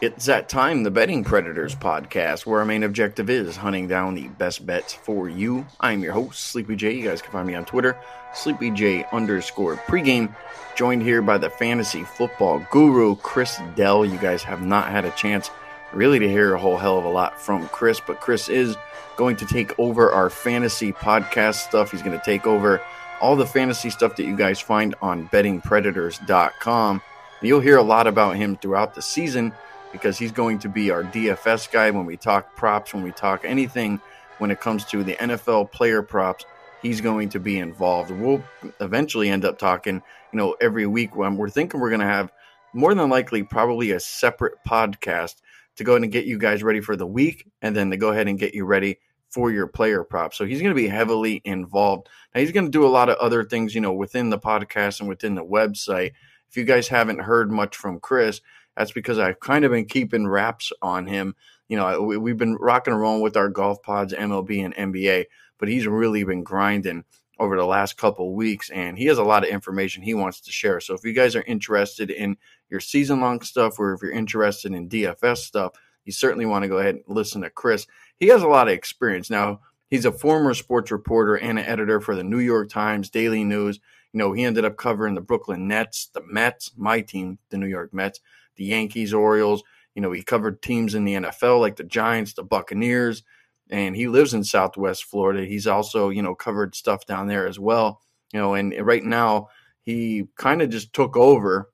It's that time, the Betting Predators podcast, where our main objective is hunting down the best bets for you. I'm your host, Sleepy J. You guys can find me on Twitter, Sleepy J underscore pregame. Joined here by the fantasy football guru, Chris Dell. You guys have not had a chance really to hear a whole hell of a lot from Chris, but Chris is going to take over our fantasy podcast stuff. He's going to take over all the fantasy stuff that you guys find on bettingpredators.com. You'll hear a lot about him throughout the season because he's going to be our DFS guy when we talk props, when we talk anything when it comes to the NFL player props. He's going to be involved. We'll eventually end up talking, you know, every week when we're thinking we're going to have more than likely probably a separate podcast to go ahead and get you guys ready for the week and then to go ahead and get you ready for your player props. So he's going to be heavily involved. Now he's going to do a lot of other things, you know, within the podcast and within the website. If you guys haven't heard much from Chris, that's because I've kind of been keeping wraps on him. You know, we, have been rocking and rolling with our golf pods, MLB and NBA, but he's really been grinding over the last couple weeks and he has a lot of information he wants to share. So if you guys are interested in your season long stuff or if you're interested in DFS stuff, you certainly want to go ahead and listen to Chris. He has a lot of experience. Now, he's a former sports reporter and an editor for the New York Times, Daily News. You know, he ended up covering the Brooklyn Nets, the Mets, my team, the New York Mets, the Yankees, Orioles. You know, he covered teams in the NFL like the Giants, the Buccaneers, and he lives in Southwest Florida. He's also, you know, covered stuff down there as well. You know, and right now he kind of just took over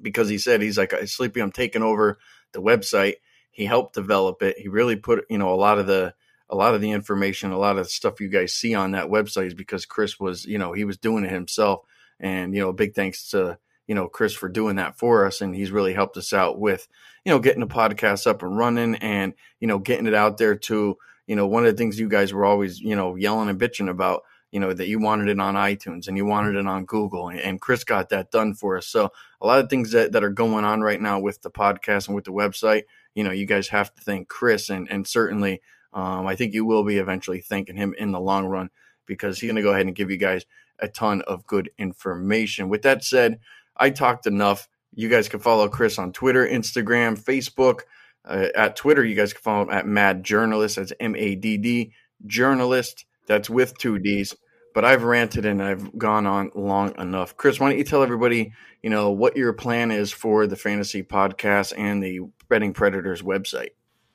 because he said he's like sleepy. I'm taking over the website. He helped develop it. He really put, you know, a lot of the a lot of the information, a lot of the stuff you guys see on that website is because Chris was, you know, he was doing it himself. And, you know, big thanks to, you know, Chris for doing that for us. And he's really helped us out with, you know, getting the podcast up and running and, you know, getting it out there to, you know, one of the things you guys were always, you know, yelling and bitching about you know that you wanted it on itunes and you wanted it on google and chris got that done for us so a lot of things that, that are going on right now with the podcast and with the website you know you guys have to thank chris and and certainly um, i think you will be eventually thanking him in the long run because he's going to go ahead and give you guys a ton of good information with that said i talked enough you guys can follow chris on twitter instagram facebook uh, at twitter you guys can follow him at mad journalist that's m-a-d-d journalist that's with two D's. But I've ranted and I've gone on long enough. Chris, why don't you tell everybody, you know, what your plan is for the fantasy podcast and the Betting Predators website?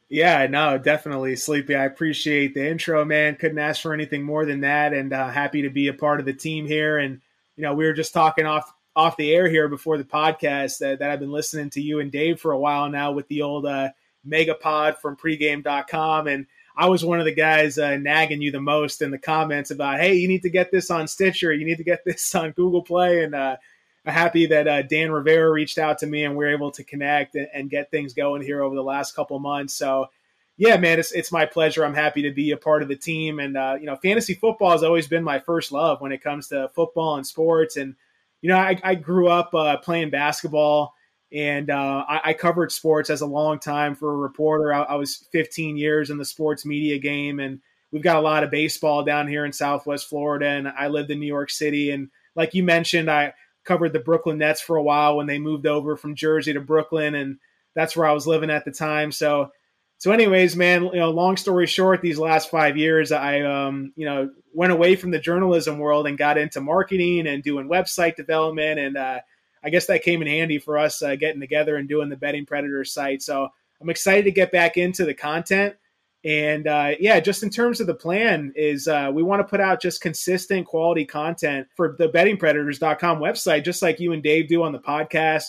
Yeah, no, definitely, Sleepy. I appreciate the intro, man. Couldn't ask for anything more than that, and uh, happy to be a part of the team here. And you know, we were just talking off off the air here before the podcast that, that I've been listening to you and Dave for a while now with the old uh, Megapod from pregame.com, and I was one of the guys uh, nagging you the most in the comments about, hey, you need to get this on Stitcher, you need to get this on Google Play, and uh, I'm happy that uh, Dan Rivera reached out to me and we are able to connect and, and, get things going here over the last couple months. So, yeah, man, it's it's my pleasure. I'm happy to be a part of the team, and uh, you know, fantasy football has always been my first love when it comes to football and sports. And you know, I, I grew up uh, playing basketball and uh, I, I, covered sports as a long time for a reporter. I, I, was 15 years in the sports media game, and we've got a lot of baseball down here in Southwest Florida. And I lived in New York City, and like you mentioned, I covered the Brooklyn Nets for a while when they moved over from Jersey to Brooklyn, and that's where I was living at the time. So, so anyways, man, you know, long story short, these last five years, I, um, you know, went away from the journalism world and got into marketing and doing website development and. Uh, I guess that came in handy for us uh, getting together and doing the betting predator site. So I'm excited to get back into the content. And uh, yeah, just in terms of the plan, is uh, we want to put out just consistent quality content for the bettingpredators.com website, just like you and Dave do on the podcast.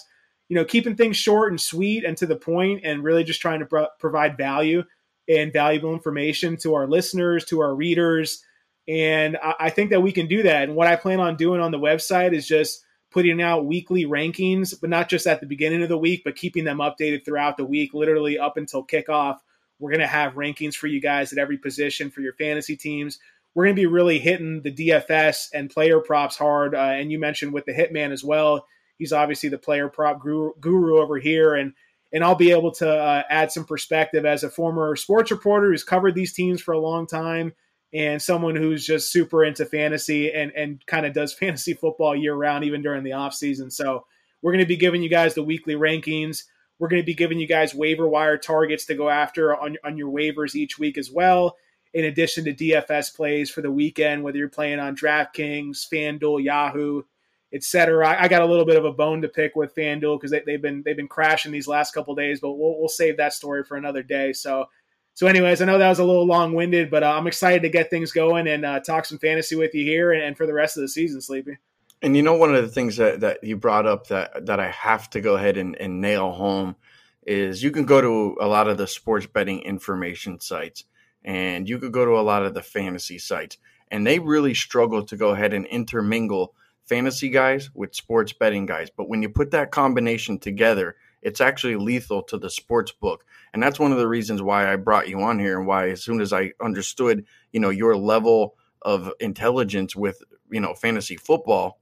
You know, keeping things short and sweet and to the point, and really just trying to pro- provide value and valuable information to our listeners, to our readers. And I-, I think that we can do that. And what I plan on doing on the website is just putting out weekly rankings, but not just at the beginning of the week, but keeping them updated throughout the week, literally up until kickoff. We're going to have rankings for you guys at every position for your fantasy teams. We're going to be really hitting the DFS and player props hard. Uh, and you mentioned with the Hitman as well. He's obviously the player prop guru, guru over here. And and I'll be able to uh, add some perspective as a former sports reporter who's covered these teams for a long time and someone who's just super into fantasy and and kind of does fantasy football year round, even during the off season. So we're going to be giving you guys the weekly rankings. We're going to be giving you guys waiver wire targets to go after on, on your waivers each week as well, in addition to DFS plays for the weekend, whether you're playing on DraftKings, FanDuel, Yahoo, etc. I, I, got a little bit of a bone to pick with FanDuel because they, have been they've been crashing these last couple days, but we'll, we'll save that story for another day. So, so anyways, I know that was a little long winded, but uh, I'm excited to get things going and uh, talk some fantasy with you here and, and for the rest of the season, Sleepy. And you know, one of the things that, that you brought up that, that I have to go ahead and, and nail home is you can go to a lot of the sports betting information sites and you could go to a lot of the fantasy sites and they really struggle to go ahead and intermingle fantasy guys with sports betting guys. But when you put that combination together, it's actually lethal to the sports book. And that's one of the reasons why I brought you on here and why as soon as I understood, you know, your level of intelligence with, you know, fantasy football,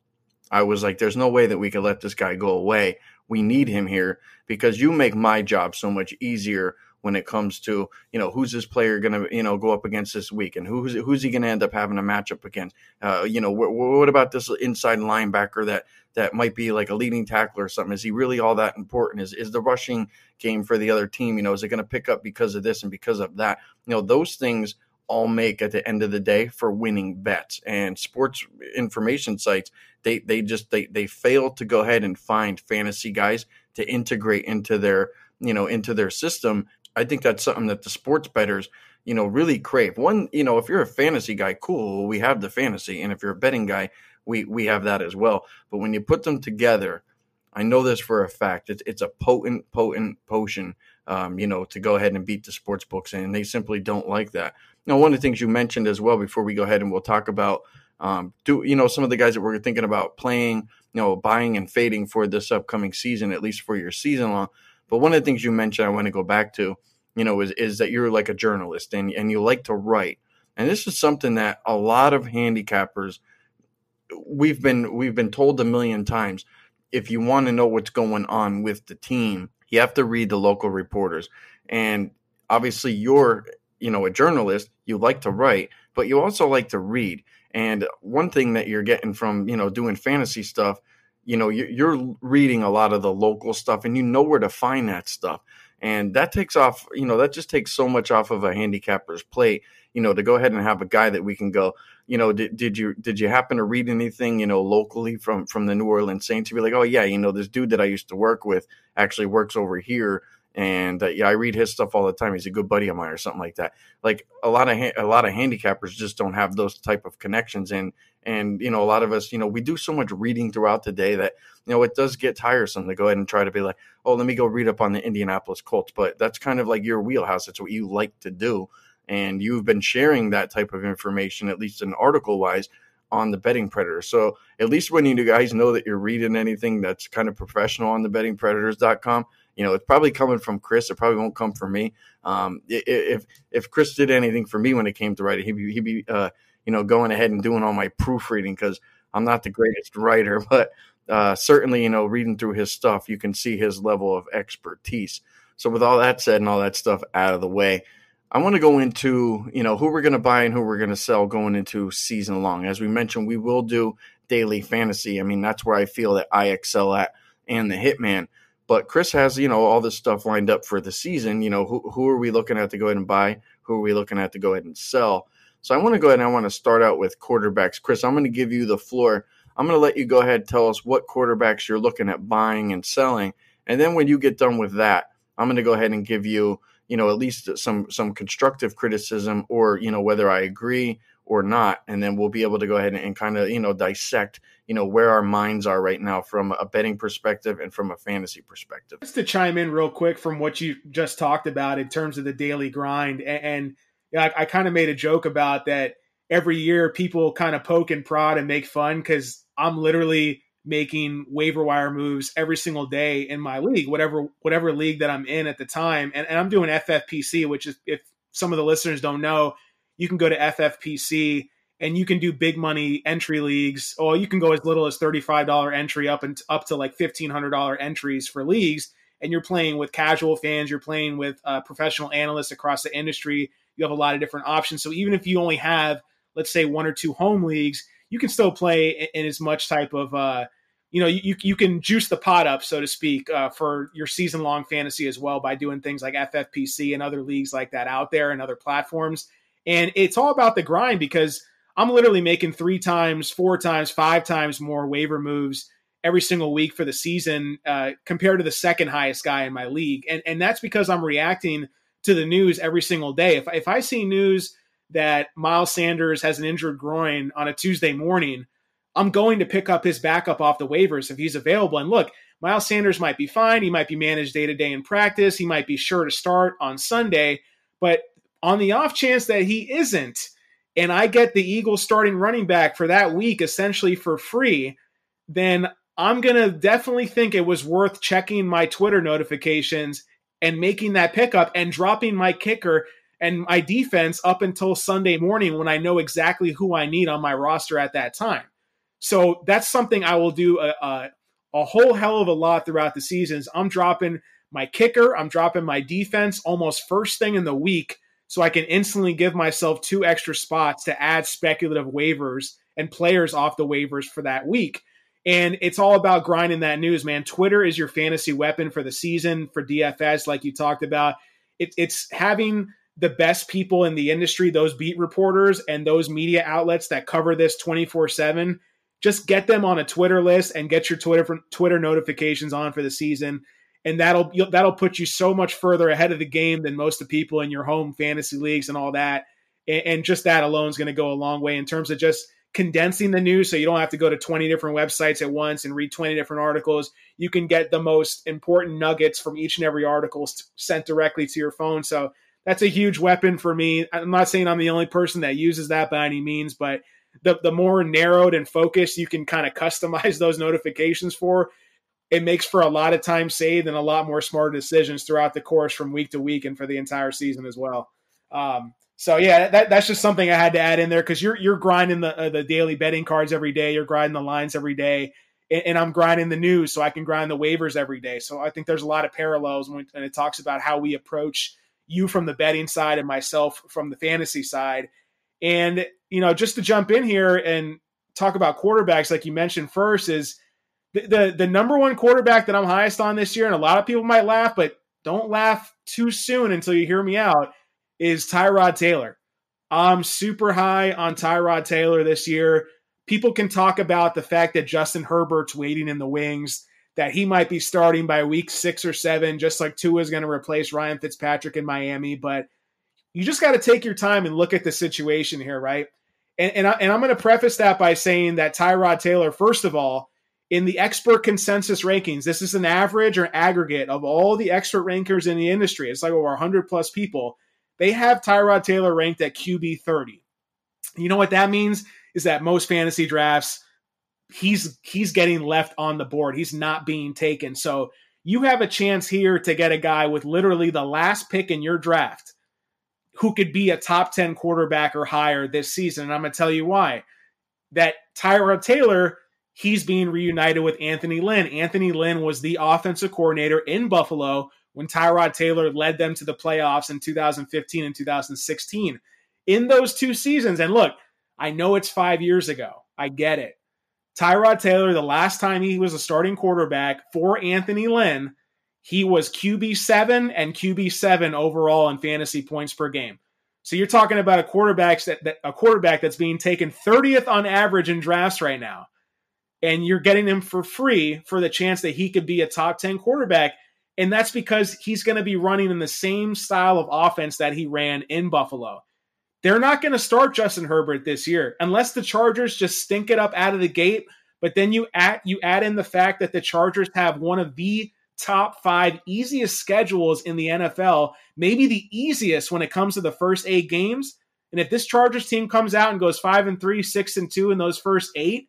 I was like, there's no way that we could let this guy go away. We need him here because you make my job so much easier when it comes to you know who's this player going to you know go up against this week and who's who's he going to end up having a matchup against? Uh, you know wh- what about this inside linebacker that that might be like a leading tackler or something? Is he really all that important? Is is the rushing game for the other team you know is it going to pick up because of this and because of that? You know those things all make at the end of the day for winning bets. And sports information sites they they just they they fail to go ahead and find fantasy guys to integrate into their you know into their system i think that's something that the sports betters you know really crave one you know if you're a fantasy guy cool we have the fantasy and if you're a betting guy we we have that as well but when you put them together i know this for a fact it's, it's a potent potent potion um, you know to go ahead and beat the sports books and they simply don't like that now, one of the things you mentioned as well before we go ahead and we'll talk about um, do you know some of the guys that we're thinking about playing, you know, buying and fading for this upcoming season, at least for your season long. But one of the things you mentioned, I want to go back to, you know, is is that you're like a journalist and and you like to write, and this is something that a lot of handicappers we've been we've been told a million times. If you want to know what's going on with the team, you have to read the local reporters, and obviously you're you know a journalist you like to write but you also like to read and one thing that you're getting from you know doing fantasy stuff you know you're reading a lot of the local stuff and you know where to find that stuff. And that takes off you know that just takes so much off of a handicapper's plate you know to go ahead and have a guy that we can go you know did, did you did you happen to read anything you know locally from from the new orleans saints to be like oh yeah you know this dude that i used to work with actually works over here and uh, yeah, I read his stuff all the time. He's a good buddy of mine, or something like that. Like a lot of ha- a lot of handicappers just don't have those type of connections, and and you know a lot of us, you know, we do so much reading throughout the day that you know it does get tiresome to go ahead and try to be like, oh, let me go read up on the Indianapolis Colts. But that's kind of like your wheelhouse. It's what you like to do, and you've been sharing that type of information, at least in article wise, on the betting predator. So at least when you guys know that you're reading anything that's kind of professional on the bettingpredators.com, you know, it's probably coming from Chris. It probably won't come from me. Um, if if Chris did anything for me when it came to writing, he'd be, he'd be uh, you know, going ahead and doing all my proofreading because I'm not the greatest writer, but uh, certainly, you know, reading through his stuff, you can see his level of expertise. So, with all that said and all that stuff out of the way, I want to go into, you know, who we're going to buy and who we're going to sell going into season long. As we mentioned, we will do daily fantasy. I mean, that's where I feel that I excel at and the Hitman. But Chris has, you know, all this stuff lined up for the season. You know, who, who are we looking at to go ahead and buy? Who are we looking at to go ahead and sell? So I want to go ahead and I want to start out with quarterbacks. Chris, I'm going to give you the floor. I'm going to let you go ahead and tell us what quarterbacks you're looking at buying and selling. And then when you get done with that, I'm going to go ahead and give you, you know, at least some some constructive criticism or, you know, whether I agree or not and then we'll be able to go ahead and, and kind of you know dissect you know where our minds are right now from a betting perspective and from a fantasy perspective. Just to chime in real quick from what you just talked about in terms of the daily grind and, and I, I kind of made a joke about that every year people kind of poke and prod and make fun because i'm literally making waiver wire moves every single day in my league whatever whatever league that i'm in at the time and, and i'm doing ffpc which is if some of the listeners don't know you can go to FFPC and you can do big money entry leagues. Or you can go as little as $35 entry up and up to like $1,500 entries for leagues. And you're playing with casual fans, you're playing with uh, professional analysts across the industry. You have a lot of different options. So even if you only have, let's say, one or two home leagues, you can still play in, as much type of uh, you know you, you can juice the pot up so to speak uh, for your season long fantasy as well by doing things like ffpc and other leagues like that out there and other platforms and it's all about the grind because i'm literally making three times four times five times more waiver moves every single week for the season uh, compared to the second highest guy in my league and and that's because i'm reacting to the news every single day if, if i see news that miles sanders has an injured groin on a tuesday morning I'm going to pick up his backup off the waivers if he's available. And look, Miles Sanders might be fine. He might be managed day to day in practice. He might be sure to start on Sunday. But on the off chance that he isn't, and I get the Eagles starting running back for that week essentially for free, then I'm going to definitely think it was worth checking my Twitter notifications and making that pickup and dropping my kicker and my defense up until Sunday morning when I know exactly who I need on my roster at that time. So that's something I will do a, a, a whole hell of a lot throughout the seasons. I'm dropping my kicker, I'm dropping my defense almost first thing in the week so I can instantly give myself two extra spots to add speculative waivers and players off the waivers for that week. And it's all about grinding that news, man. Twitter is your fantasy weapon for the season for DFS, like you talked about. It, it's having the best people in the industry, those beat reporters and those media outlets that cover this 24 7 just get them on a Twitter list and get your Twitter Twitter notifications on for the season, and that'll that'll put you so much further ahead of the game than most of the people in your home fantasy leagues and all that. And, and just that alone is going to go a long way in terms of just condensing the news, so you don't have to go to twenty different websites at once and read twenty different articles. You can get the most important nuggets from each and every article sent directly to your phone. So that's a huge weapon for me. I'm not saying I'm the only person that uses that by any means, but the, the more narrowed and focused you can kind of customize those notifications for, it makes for a lot of time saved and a lot more smarter decisions throughout the course from week to week and for the entire season as well. Um, so yeah, that, that's just something I had to add in there because you're you're grinding the uh, the daily betting cards every day, you're grinding the lines every day, and, and, I'm grinding the news so I can grind the waivers every day. So I think there's a lot of parallels when and it talks about how we approach you from the betting side and myself from the fantasy side. And you know, just to jump in here and talk about quarterbacks, like you mentioned first, is the, the, number one quarterback that I'm highest on this year, and a lot of people might laugh, but don't laugh too soon until you hear me out, is Tyrod Taylor. I'm super high on Tyrod Taylor this year. People can talk about the fact that Justin Herbert's waiting in the wings, that he might be starting by week six or seven, just like Tua is going to replace Ryan Fitzpatrick in Miami. But you just got to take your time and look at the situation here, right? And, and, I, and I'm going to preface that by saying that Tyrod Taylor, first of all, in the expert consensus rankings, this is an average or aggregate of all the expert rankers in the industry. It's like over 100 plus people. They have Tyrod Taylor ranked at QB 30. You know what that means? Is that most fantasy drafts, he's he's getting left on the board. He's not being taken. So you have a chance here to get a guy with literally the last pick in your draft who could be a top 10 quarterback or higher this season. And I'm going to tell you why. That Tyrod Taylor, he's being reunited with Anthony Lynn. Anthony Lynn was the offensive coordinator in Buffalo when Tyrod Taylor led them to the playoffs in 2015 and 2016. In those two seasons, and look, I know it's five years ago. I get it. Tyrod Taylor, the last time he was a starting quarterback for Anthony Lynn, he was QB7 and QB7 overall in fantasy points per game. So you're talking about a quarterback that, that, a quarterback that's being taken 30th on average in drafts right now. And you're getting him for free for the chance that he could be a top 10 quarterback. And that's because he's going to be running in the same style of offense that he ran in Buffalo. They're not going to start Justin Herbert this year unless the Chargers just stink it up out of the gate. But then you add you add in the fact that the Chargers have one of the top five easiest schedules in the NFL, maybe the easiest when it comes to the first eight games. And if this Chargers team comes out and goes five and three, six and two in those first eight,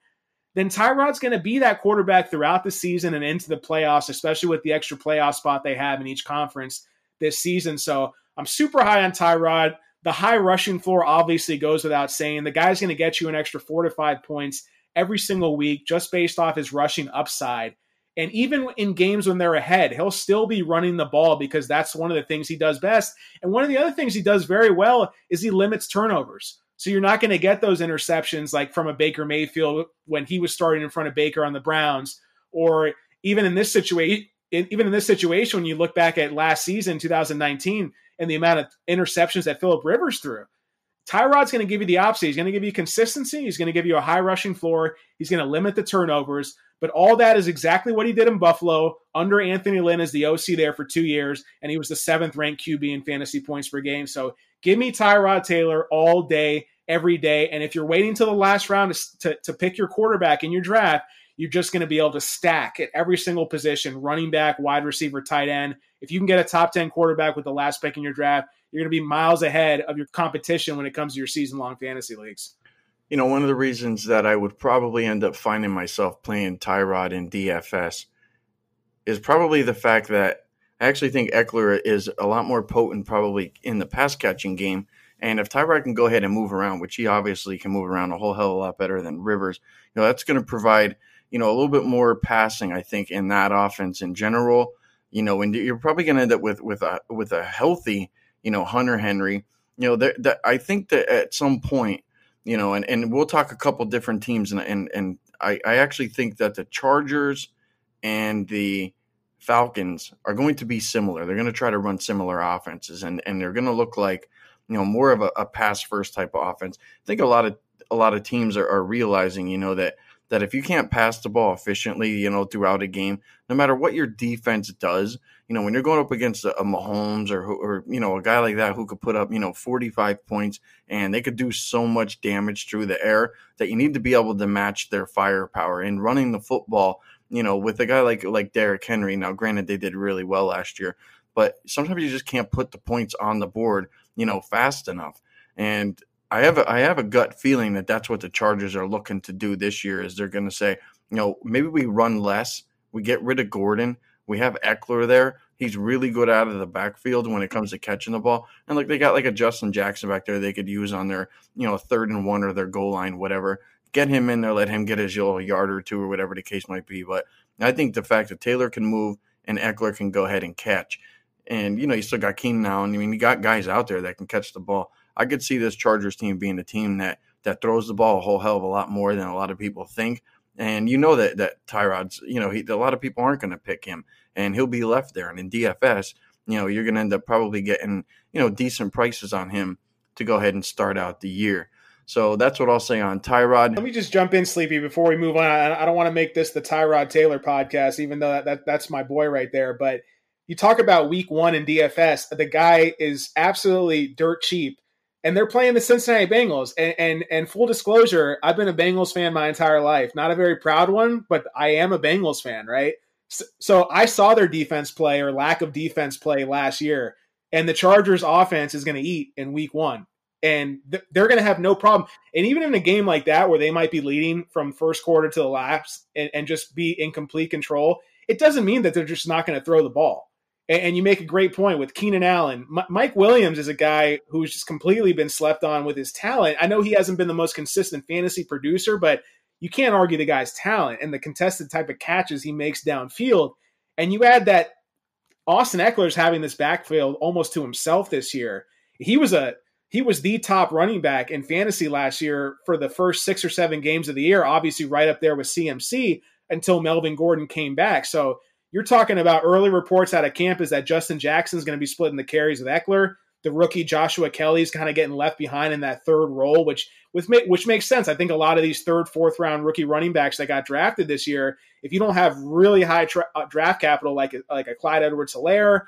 then Tyrod's going to be that quarterback throughout the season and into the playoffs, especially with the extra playoff spot they have in each conference this season. So I'm super high on Tyrod. The high rushing floor obviously goes without saying. The guy's going to get you an extra four to five points every single week just based off his rushing upside. And even in games when they're ahead, he'll still be running the ball because that's one of the things he does best. And one of the other things he does very well is he limits turnovers. So you're not going to get those interceptions like from a Baker Mayfield when he was starting in front of Baker on the Browns, or even in this situation, even in this situation, when you look back at last season, 2019, and the amount of interceptions that Philip Rivers threw, Tyrod's going to give you the opposite. He's going to give you consistency. He's going to give you a high rushing floor. He's going to limit the turnovers. But all that is exactly what he did in Buffalo under Anthony Lynn as the OC there for two years, and he was the seventh ranked QB in fantasy points per game. So give me Tyrod Taylor all day, every day. And if you're waiting till the last round to, to, to pick your quarterback in your draft, you're just going to be able to stack at every single position running back, wide receiver, tight end. If you can get a top 10 quarterback with the last pick in your draft, you're going to be miles ahead of your competition when it comes to your season long fantasy leagues. You know, one of the reasons that I would probably end up finding myself playing Tyrod in DFS is probably the fact that I actually think Ekeler is a lot more potent, probably in the pass catching game. And if Tyrod can go ahead and move around, which he obviously can move around a whole hell of a lot better than Rivers, you know, that's going to provide you know, a little bit more passing, I think, in that offense in general. You know, and you're probably going to end up with with a with a healthy, you know, Hunter Henry. You know, that, I think that at some point, you know, and, and we'll talk a couple different teams, and and and I, I actually think that the Chargers and the Falcons are going to be similar. They're going to try to run similar offenses, and and they're going to look like you know more of a, a pass first type of offense. I think a lot of a lot of teams are, are realizing, you know, that that if you can't pass the ball efficiently, you know, throughout a game, no matter what your defense does, you know, when you're going up against a, a Mahomes or, or, you know, a guy like that who could put up, you know, 45 points and they could do so much damage through the air that you need to be able to match their firepower and running the football, you know, with a guy like, like Derrick Henry. Now, granted, they did really well last year, but sometimes you just can't put the points on the board, you know, fast enough. And I have a, I have a gut feeling that that's what the Chargers are looking to do this year. Is they're going to say, you know, maybe we run less, we get rid of Gordon, we have Ekeler there. He's really good out of the backfield when it comes to catching the ball, and like they got like a Justin Jackson back there they could use on their you know third and one or their goal line, whatever. Get him in there, let him get his little yard or two or whatever the case might be. But I think the fact that Taylor can move and Ekeler can go ahead and catch, and you know you still got Keenan now, and I mean, you got guys out there that can catch the ball. I could see this Chargers team being a team that that throws the ball a whole hell of a lot more than a lot of people think. And you know that that Tyrod's, you know, he, a lot of people aren't going to pick him, and he'll be left there. And in DFS, you know, you're going to end up probably getting, you know, decent prices on him to go ahead and start out the year. So that's what I'll say on Tyrod. Let me just jump in, Sleepy, before we move on. I don't want to make this the Tyrod Taylor podcast, even though that, that that's my boy right there. But you talk about week one in DFS, the guy is absolutely dirt cheap and they're playing the Cincinnati Bengals. And, and, and full disclosure, I've been a Bengals fan my entire life. Not a very proud one, but I am a Bengals fan, right? So, so I saw their defense play or lack of defense play last year, and the Chargers' offense is going to eat in Week One, and th- they're going to have no problem. And even in a game like that, where they might be leading from first quarter to the last and, and just be in complete control, it doesn't mean that they're just not going to throw the ball. And, you make a great point with Keenan Allen. Mike Williams is a guy who's just completely been slept on with his talent. I know he hasn't been the most consistent fantasy producer, but you can't argue the guy's talent and the contested type of catches he makes downfield. And you add that Austin Ekeler's having this backfield almost to himself this year. He was a he was the top running back in fantasy last year for the first six or seven games of the year, obviously right up there with CMC until Melvin Gordon came back. So you're talking about early reports out of camp is that Justin Jackson is going to be splitting the carries with Ekeler. The rookie Joshua Kelley is kind of getting left behind in that third role, which with which makes sense. I think a lot of these third, fourth round rookie running backs that got drafted this year, if you don't have really high tra- uh, draft capital like like a Clyde Edwards-Helaire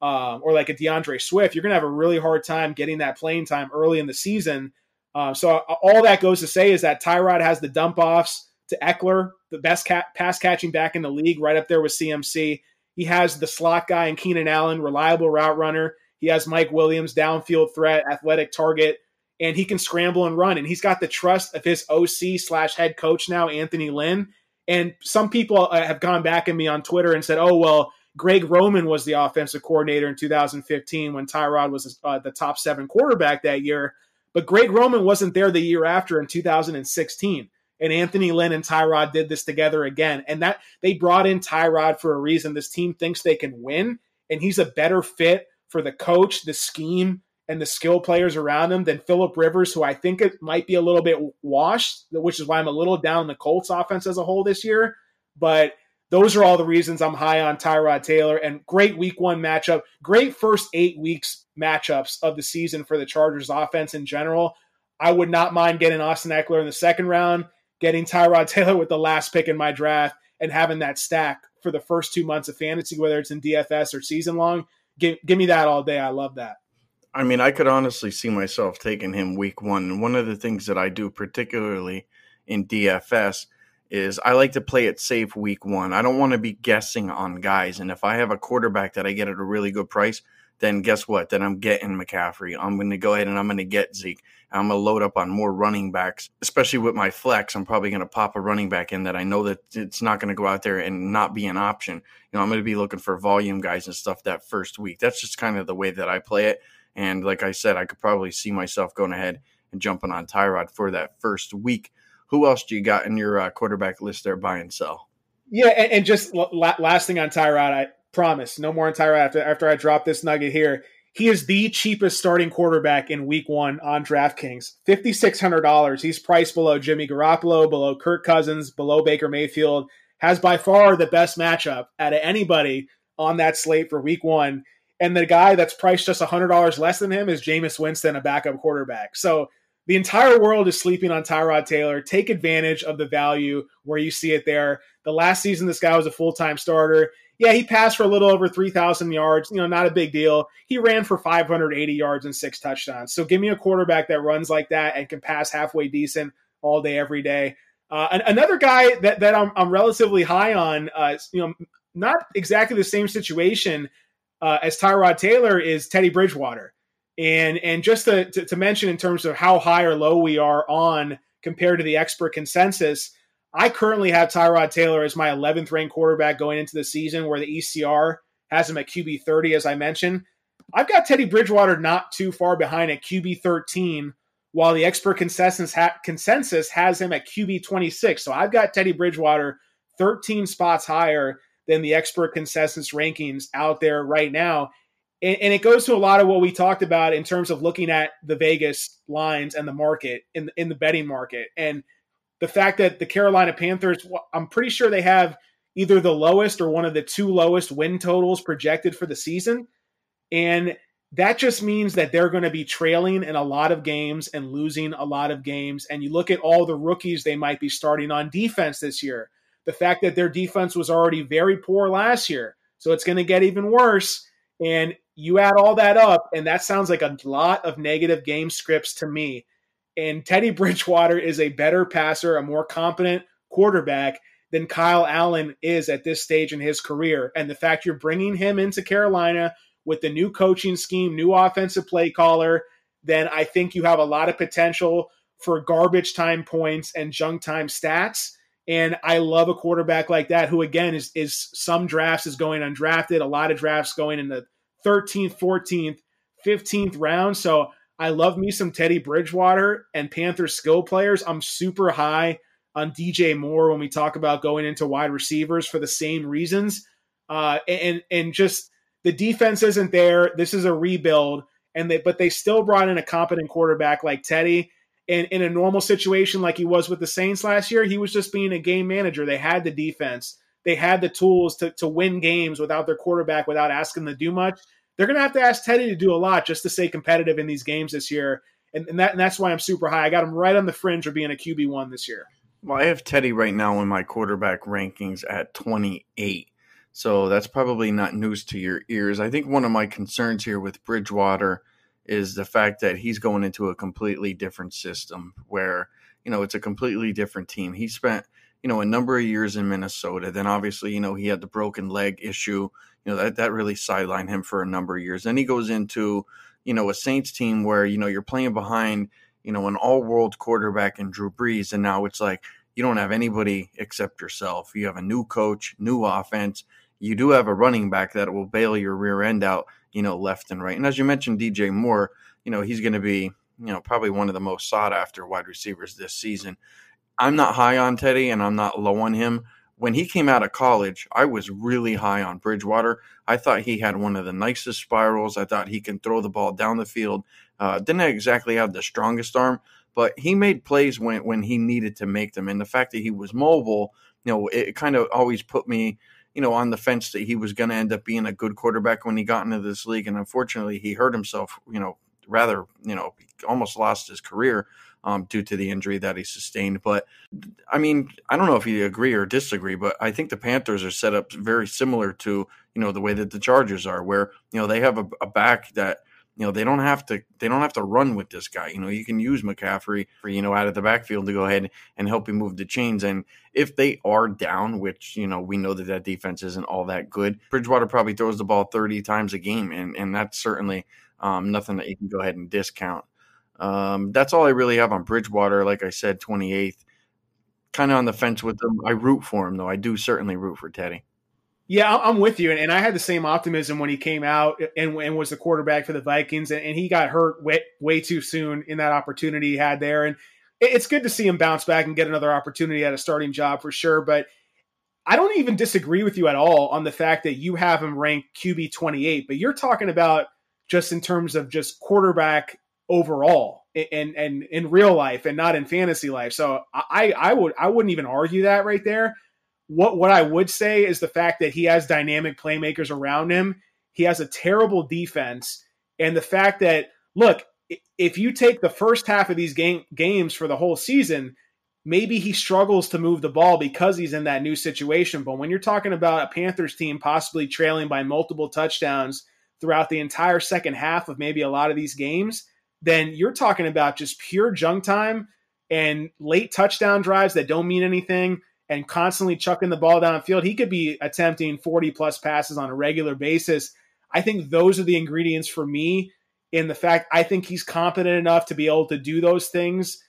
um, or like a D'Andre Swift, you're going to have a really hard time getting that playing time early in the season. Uh, so all that goes to say is that Tyrod has the dump offs to Ekeler, the best pass catching back in the league, right up there with CMC. He has the slot guy and Keenan Allen, reliable route runner. He has Mike Williams, downfield threat, athletic target, and he can scramble and run. And he's got the trust of his OC slash head coach now, Anthony Lynn. And some people uh, have gone back at me on Twitter and said, "Oh well, Greg Roman was the offensive coordinator in 2015 when Tyrod was uh, the top seven quarterback that year." But Greg Roman wasn't there the year after in 2016 and Anthony Lynn and Tyrod did this together again. And that they brought in Tyrod for a reason. This team thinks they can win, and he's a better fit for the coach, the scheme, and the skill players around him than Philip Rivers, who I think it might be a little bit washed, which is why I'm a little down the Colts offense as a whole this year. But those are all the reasons I'm high on Tyrod Taylor and great week one matchup, great first eight weeks matchups of the season for the Chargers offense in general. I would not mind getting Austin Ekeler in the second round, getting Tyrod Taylor with the last pick in my draft, and having that stack for the first two months of fantasy, whether it's in DFS or season long. Give, give me that all day. I love that. I mean, I could honestly see myself taking him week one. And one of the things that I do, particularly in DFS, is I like to play it safe week one. I don't want to be guessing on guys. And if I have a quarterback that I get at a really good price, then guess what? Then I'm getting McCaffrey. I'm going to go ahead and I'm going to get Zeke. I'm going to load up on more running backs, especially with my flex. I'm probably going to pop a running back in that I know that it's not going to go out there and not be an option. You know, I'm going to be looking for volume guys and stuff that first week. That's just kind of the way that I play it. And like I said, I could probably see myself going ahead and jumping on Tyrod for that first week who else do you got in your uh, quarterback list there, buy and sell? Yeah, and, and just last thing on Tyrod, I promise no more Tyrod after, after I drop this nugget here. He is the cheapest starting quarterback in week one on DraftKings. $5,600. He's priced below Jimmy Garoppolo, below Kirk Cousins, below Baker Mayfield. Has by far the best matchup out of anybody on that slate for week one. And the guy that's priced just $100 less than him is Jameis Winston, a backup quarterback. So the entire world is sleeping on Tyrod Taylor. Take advantage of the value where you see it there. The last season, this guy was a full time starter. Yeah, he passed for a little over 3,000 yards. You know, not a big deal. He ran for 580 yards and six touchdowns. So give me a quarterback that runs like that and can pass halfway decent all day, every day. Uh, another guy that, that I'm, I'm relatively high on, uh, you know, not exactly the same situation uh, as Tyrod Taylor is Teddy Bridgewater. And and just to, to, to mention in terms of how high or low we are on compared to the expert consensus, I currently have Tyrod Taylor as my 11th ranked quarterback going into the season, where the ECR has him at QB 30, as I mentioned. I've got Teddy Bridgewater not too far behind at QB 13, while the expert consensus, ha- consensus has him at QB 26. So I've got Teddy Bridgewater 13 spots higher than the expert consensus rankings out there right now and, and, it goes to a lot of what we talked about in terms of looking at the Vegas lines and the market in in the betting market, and the fact that the Carolina Panthers, I'm pretty sure they have either the lowest or one of the two lowest win totals projected for the season, and that just means that they're going to be trailing in a lot of games and losing a lot of games. And you look at all the rookies they might be starting on defense this year. The fact that their defense was already very poor last year. So it's going to get even worse. And you add all that up, and that sounds like a lot of negative game scripts to me. And Teddy Bridgewater is a better passer, a more competent quarterback than Kyle Allen is at this stage in his career. And the fact you're bringing him into Carolina with the new coaching scheme, new offensive play caller, then I think you have a lot of potential for garbage time points and junk time stats. And I love a quarterback like that, who again is is some drafts is going undrafted, a lot of drafts going in the 13th, 14th, 15th round. So I love me some Teddy Bridgewater and Panthers skill players. I'm super high on DJ Moore when we talk about going into wide receivers for the same reasons. Uh, and and just the defense isn't there. This is a rebuild, and they but they still brought in a competent quarterback like Teddy. And in a normal situation like he was with the Saints last year, he was just being a game manager. They had the defense they had the tools to, to win games without their quarterback, without asking them to do much. They're going to have to ask Teddy to do a lot just to stay competitive in these games this year. And, and, that, and that's why I'm super high. I got him right on the fringe of being a QB1 this year. Well, I have Teddy right now in my quarterback rankings at 28. So that's probably not news to your ears. I think one of my concerns here with Bridgewater is the fact that he's going into a completely different system where, you know, it's a completely different team. He spent – you know, a number of years in Minnesota. Then obviously, you know, he had the broken leg issue. You know, that, that really sidelined him for a number of years. Then he goes into, you know, a Saints team where, you know, you're playing behind, you know, an all world quarterback in Drew Brees. And now it's like you don't have anybody except yourself. You have a new coach, new offense. You do have a running back that will bail your rear end out, you know, left and right. And as you mentioned, DJ Moore, you know, he's going to be, you know, probably one of the most sought after wide receivers this season. I'm not high on Teddy and I'm not low on him. When he came out of college, I was really high on Bridgewater. I thought he had one of the nicest spirals. I thought he can throw the ball down the field. Uh, didn't exactly have the strongest arm, but he made plays when, when he needed to make them. And the fact that he was mobile you know, it kind of always put me, you know, on the fence that he was going to end up being a good quarterback when he got into this league. And unfortunately, he hurt himself, you know, rather, you know, almost lost his career um, due to the injury that he sustained. But I mean, I don't know if you agree or disagree, but I think the Panthers are set up very similar to you know the way that the Chargers are, where you know they have a, a back that you know they don't have to they don't have to run with this guy. You know you can use McCaffrey for you know out of the backfield to go ahead and help him move the chains. And if they are down, which you know we know that that defense isn't all that good, Bridgewater probably throws the ball thirty times a game, and and that's certainly um, nothing that you can go ahead and discount. Um, that's all I really have on Bridgewater. Like I said, 28th. Kind of on the fence with him. I root for him, though. I do certainly root for Teddy. Yeah, I'm with you. And I had the same optimism when he came out and, was the quarterback for the Vikings. And, and he got hurt way, way too soon in that opportunity he had there. And it's good to see him bounce back and get another opportunity at a starting job for sure. But I don't even disagree with you at all on the fact that you have him ranked QB 28. But you're talking about just in terms of just quarterback overall and and in real life and not in fantasy life. So I I would I wouldn't even argue that right there. What what I would say is the fact that he has dynamic playmakers around him. He has a terrible defense, and the fact that look, if you take the first half of these game games for the whole season, maybe he struggles to move the ball because he's in that new situation. But when you're talking about a Panthers team possibly trailing by multiple touchdowns throughout the entire second half of maybe a lot of these games, then you're talking about just pure junk time and late touchdown drives that don't mean anything and constantly chucking the ball downfield. He could be attempting 40 plus passes on a regular basis. I think those are the ingredients for me in the fact I think he's competent enough to be able to do those things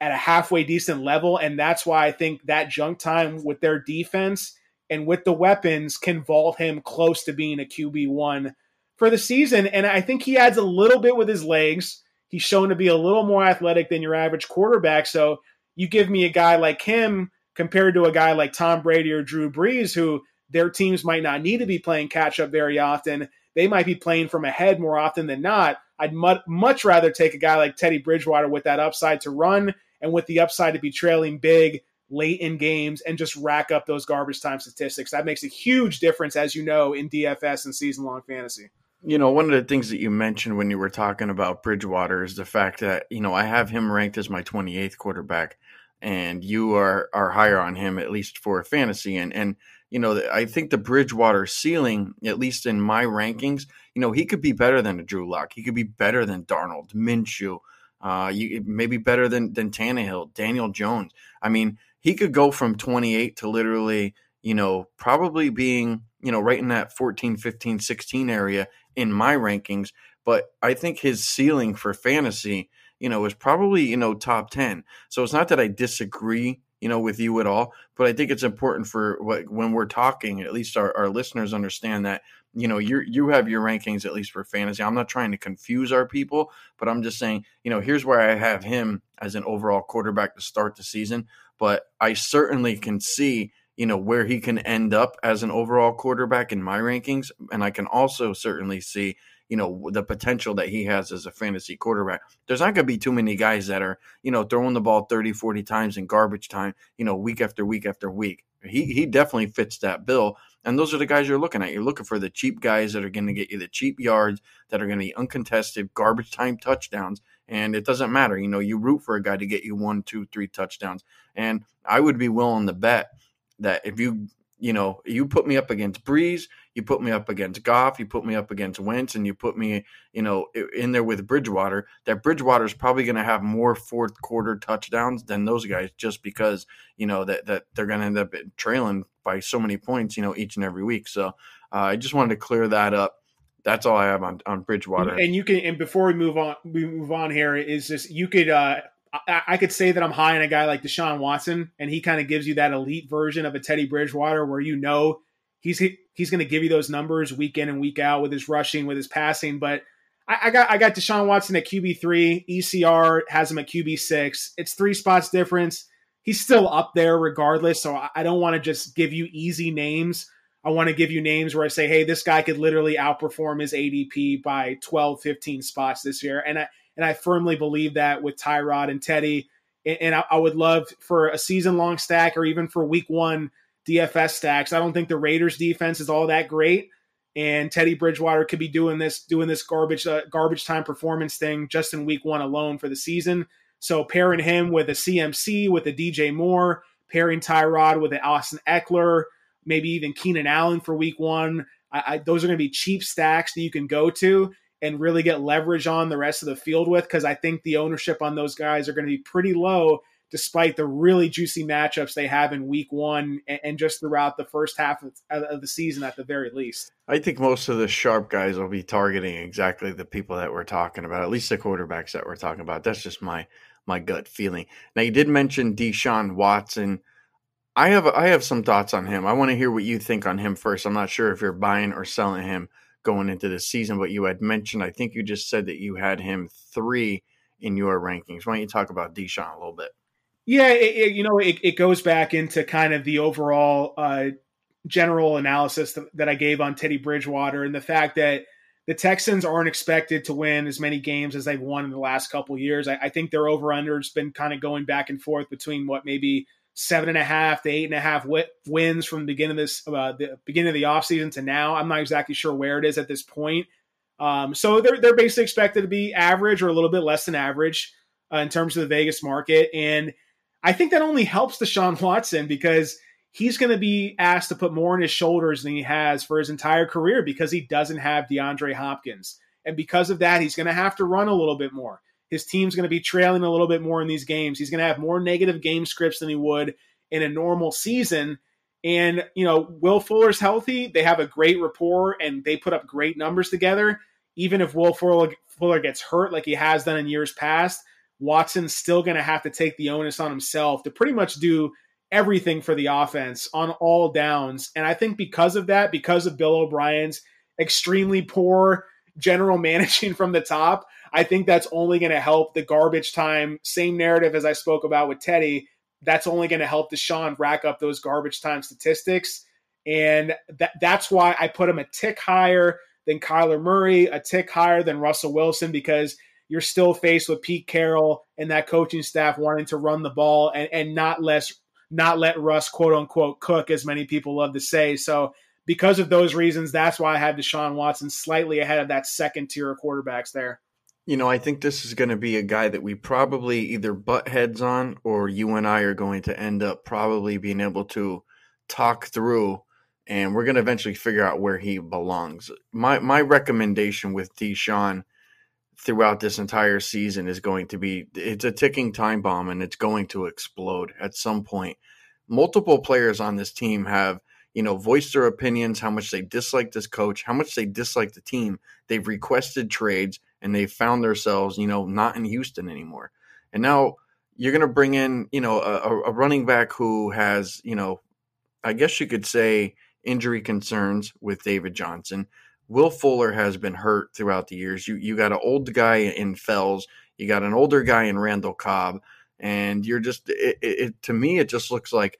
at a halfway decent level. And that's why I think that junk time with their defense and with the weapons can vault him close to being a QB1 for the season. And I think he adds a little bit with his legs. He's shown to be a little more athletic than your average quarterback. So you give me a guy like him compared to a guy like Tom Brady or Drew Brees, who their teams might not need to be playing catch up very often. They might be playing from ahead more often than not. I'd much, rather take a guy like Teddy Bridgewater with that upside to run and with the upside to be trailing big late in games and just rack up those garbage time statistics. That makes a huge difference, as you know, in DFS and season long fantasy you know, one of the things that you mentioned when you were talking about Bridgewater is the fact that, you know, I have him ranked as my 28th quarterback and you are are higher on him at least for fantasy and and you know, I think the Bridgewater ceiling at least in my rankings, you know, he could be better than a Drew Lock. He could be better than Darnold, Minshew, uh, you maybe better than than Tannehill, Daniel Jones. I mean, he could go from 28 to literally, you know, probably being you know, right in that 14, 15, 16 area in my rankings. But I think his ceiling for fantasy, you know, is probably, you know, top 10. So it's not that I disagree, you know, with you at all, but I think it's important for what, when we're talking, at least our, our listeners understand that, you know, you you have your rankings at least for fantasy. I'm not trying to confuse our people, but I'm just saying, you know, here's where I have him as an overall quarterback to start the season. But I certainly can see you know where he can end up as an overall quarterback in my rankings. And i can also certainly see you know the potential that he has as a fantasy quarterback. There's not going to be too many guys that are you know throwing the ball 30 40 times in garbage time you know week after week after week. He he definitely fits that bill. And those are the guys you're looking at. You're looking for the cheap guys that are going to get you the cheap yards that are going to be uncontested garbage time touchdowns. And it doesn't matter. You know you root for a guy to get you one two three touchdowns. And i would be willing to bet that if you you know you put me up against Brees, you put me up against Goff, you put me up against Wentz, and you put me you know in there with Bridgewater, that Bridgewater is probably going to have more fourth quarter touchdowns than those guys, just because you know that that they're going to end up trailing by so many points, you know, each and every week. So uh, I just wanted to clear that up. That's all I have on, on Bridgewater. And you can, and before we move on, we move on here is just you could uh, I, I, could say that I'm high on a guy like Deshaun Watson, and he kind of gives you that elite version of a Teddy Bridgewater, where you know he's he's going to give you those numbers week in and week out with his rushing, with his passing. But I, I got I got Deshaun Watson at QB three, ECR has him at QB six. It's three spots difference. He's still up there regardless, so I, I don't want to just give you easy names. I want to give you names where I say, hey, this guy could literally outperform his ADP by 12, 15 spots this year. And I, and I firmly believe that with Tyrod and Teddy and, I, would love for a season long stack or even for week one DFS stacks. I don't think the Raiders defense is all that great, and Teddy Bridgewater could be doing this doing this garbage uh, garbage time performance thing just in week one alone for the season. So pairing him with a CMC with a DJ Moore, pairing Tyrod with an Austin Ekeler, maybe even Keenan Allen for week one. I, I, those are going to be cheap stacks that you can go to and really get leverage on the rest of the field with because I think the ownership on those guys are going to be pretty low despite the really juicy matchups they have in week one and, just throughout the first half of, of, the season at the very least. I think most of the sharp guys will be targeting exactly the people that we're talking about, at least the quarterbacks that we're talking about. That's just my my gut feeling. Now you did mention Deshaun Watson. I have I have some thoughts on him. I want to hear what you think on him first. I'm not sure if you're buying or selling him going into the season, but you had mentioned I think you just said that you had him three in your rankings. Why don't you talk about Deshaun a little bit? Yeah, it, it, you know, it, it, goes back into kind of the overall uh, general analysis that, that I gave on Teddy Bridgewater and the fact that the Texans aren't expected to win as many games as they've won in the last couple years. I, I think their over under has been kind of going back and forth between what maybe seven and a half to eight and a half wins from the beginning of this uh, the beginning of the offseason to now. I'm not exactly sure where it is at this point. Um, so they're they're basically expected to be average or a little bit less than average uh, in terms of the Vegas market, and I think that only helps Deshaun Watson because he's going to be asked to put more on his shoulders than he has for his entire career because he doesn't have DeAndre Hopkins. And because of that, he's going to have to run a little bit more. His team's going to be trailing a little bit more in these games. He's going to have more negative game scripts than he would in a normal season. And, you know, Will Fuller's healthy. They have a great rapport and they put up great numbers together. Even if Will Fuller gets hurt like he has done in years past, Watson's still going to have to take the onus on himself to pretty much do everything for the offense on all downs. And I think because of that, because of Bill O'Brien's extremely poor general managing from the top, I think that's only going to help the garbage time, same narrative as I spoke about with Teddy. That's only going to help Deshaun rack up those garbage time statistics. And that, that's why I put him a tick higher than Kyler Murray, a tick higher than Russell Wilson, because – you're still faced with Pete Carroll and that coaching staff wanting to run the ball and, and not less not let Russ quote unquote cook as many people love to say. So because of those reasons, that's why I have Deshaun Watson slightly ahead of that second tier of quarterbacks there. You know, I think this is going to be a guy that we probably either butt heads on or you and I are going to end up probably being able to talk through and we're going to eventually figure out where he belongs. My my recommendation with Deshaun throughout this entire season is going to be it's a ticking time bomb and it's going to explode at some point. Multiple players on this team have, you know, voiced their opinions, how much they dislike this coach, how much they dislike the team. They've requested trades and they've found themselves, you know, not in Houston anymore. And now you're going to bring in, you know, a, a running back who has, you know, I guess you could say injury concerns with David Johnson. Will Fuller has been hurt throughout the years. You you got an old guy in Fells, you got an older guy in Randall Cobb, and you're just it, it, to me it just looks like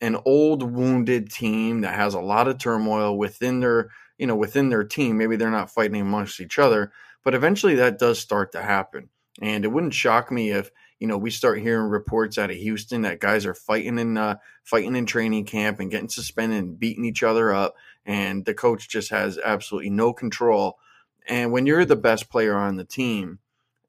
an old wounded team that has a lot of turmoil within their you know within their team. Maybe they're not fighting amongst each other, but eventually that does start to happen. And it wouldn't shock me if you know we start hearing reports out of Houston that guys are fighting in uh, fighting in training camp and getting suspended and beating each other up and the coach just has absolutely no control. And when you're the best player on the team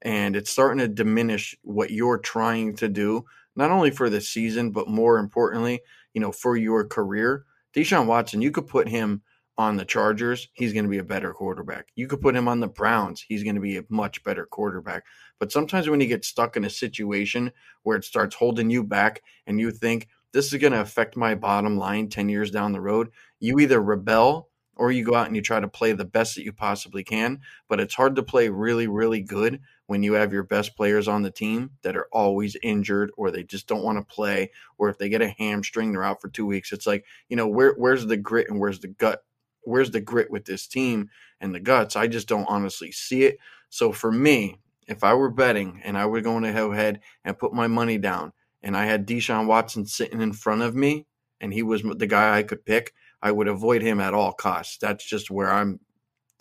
and it's starting to diminish what you're trying to do, not only for the season, but more importantly, you know, for your career, Deshaun Watson, you could put him on the Chargers, he's going to be a better quarterback. You could put him on the Browns, he's going to be a much better quarterback. But sometimes when you get stuck in a situation where it starts holding you back and you think, this is going to affect my bottom line 10 years down the road, you either rebel or you go out and you try to play the best that you possibly can. But it's hard to play really, really good when you have your best players on the team that are always injured or they just don't want to play, or if they get a hamstring, they're out for two weeks. It's like, you know, where where's the grit and where's the gut? Where's the grit with this team and the guts? I just don't honestly see it. So for me, if I were betting and I were going to go ahead and put my money down, and I had Deshaun Watson sitting in front of me and he was the guy I could pick, I would avoid him at all costs. That's just where I'm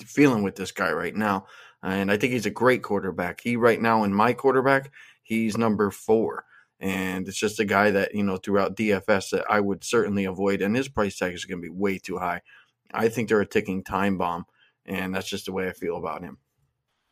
feeling with this guy right now. And I think he's a great quarterback. He right now in my quarterback, he's number four. And it's just a guy that, you know, throughout DFS that I would certainly avoid. And his price tag is going to be way too high. I think they're a ticking time bomb. And that's just the way I feel about him.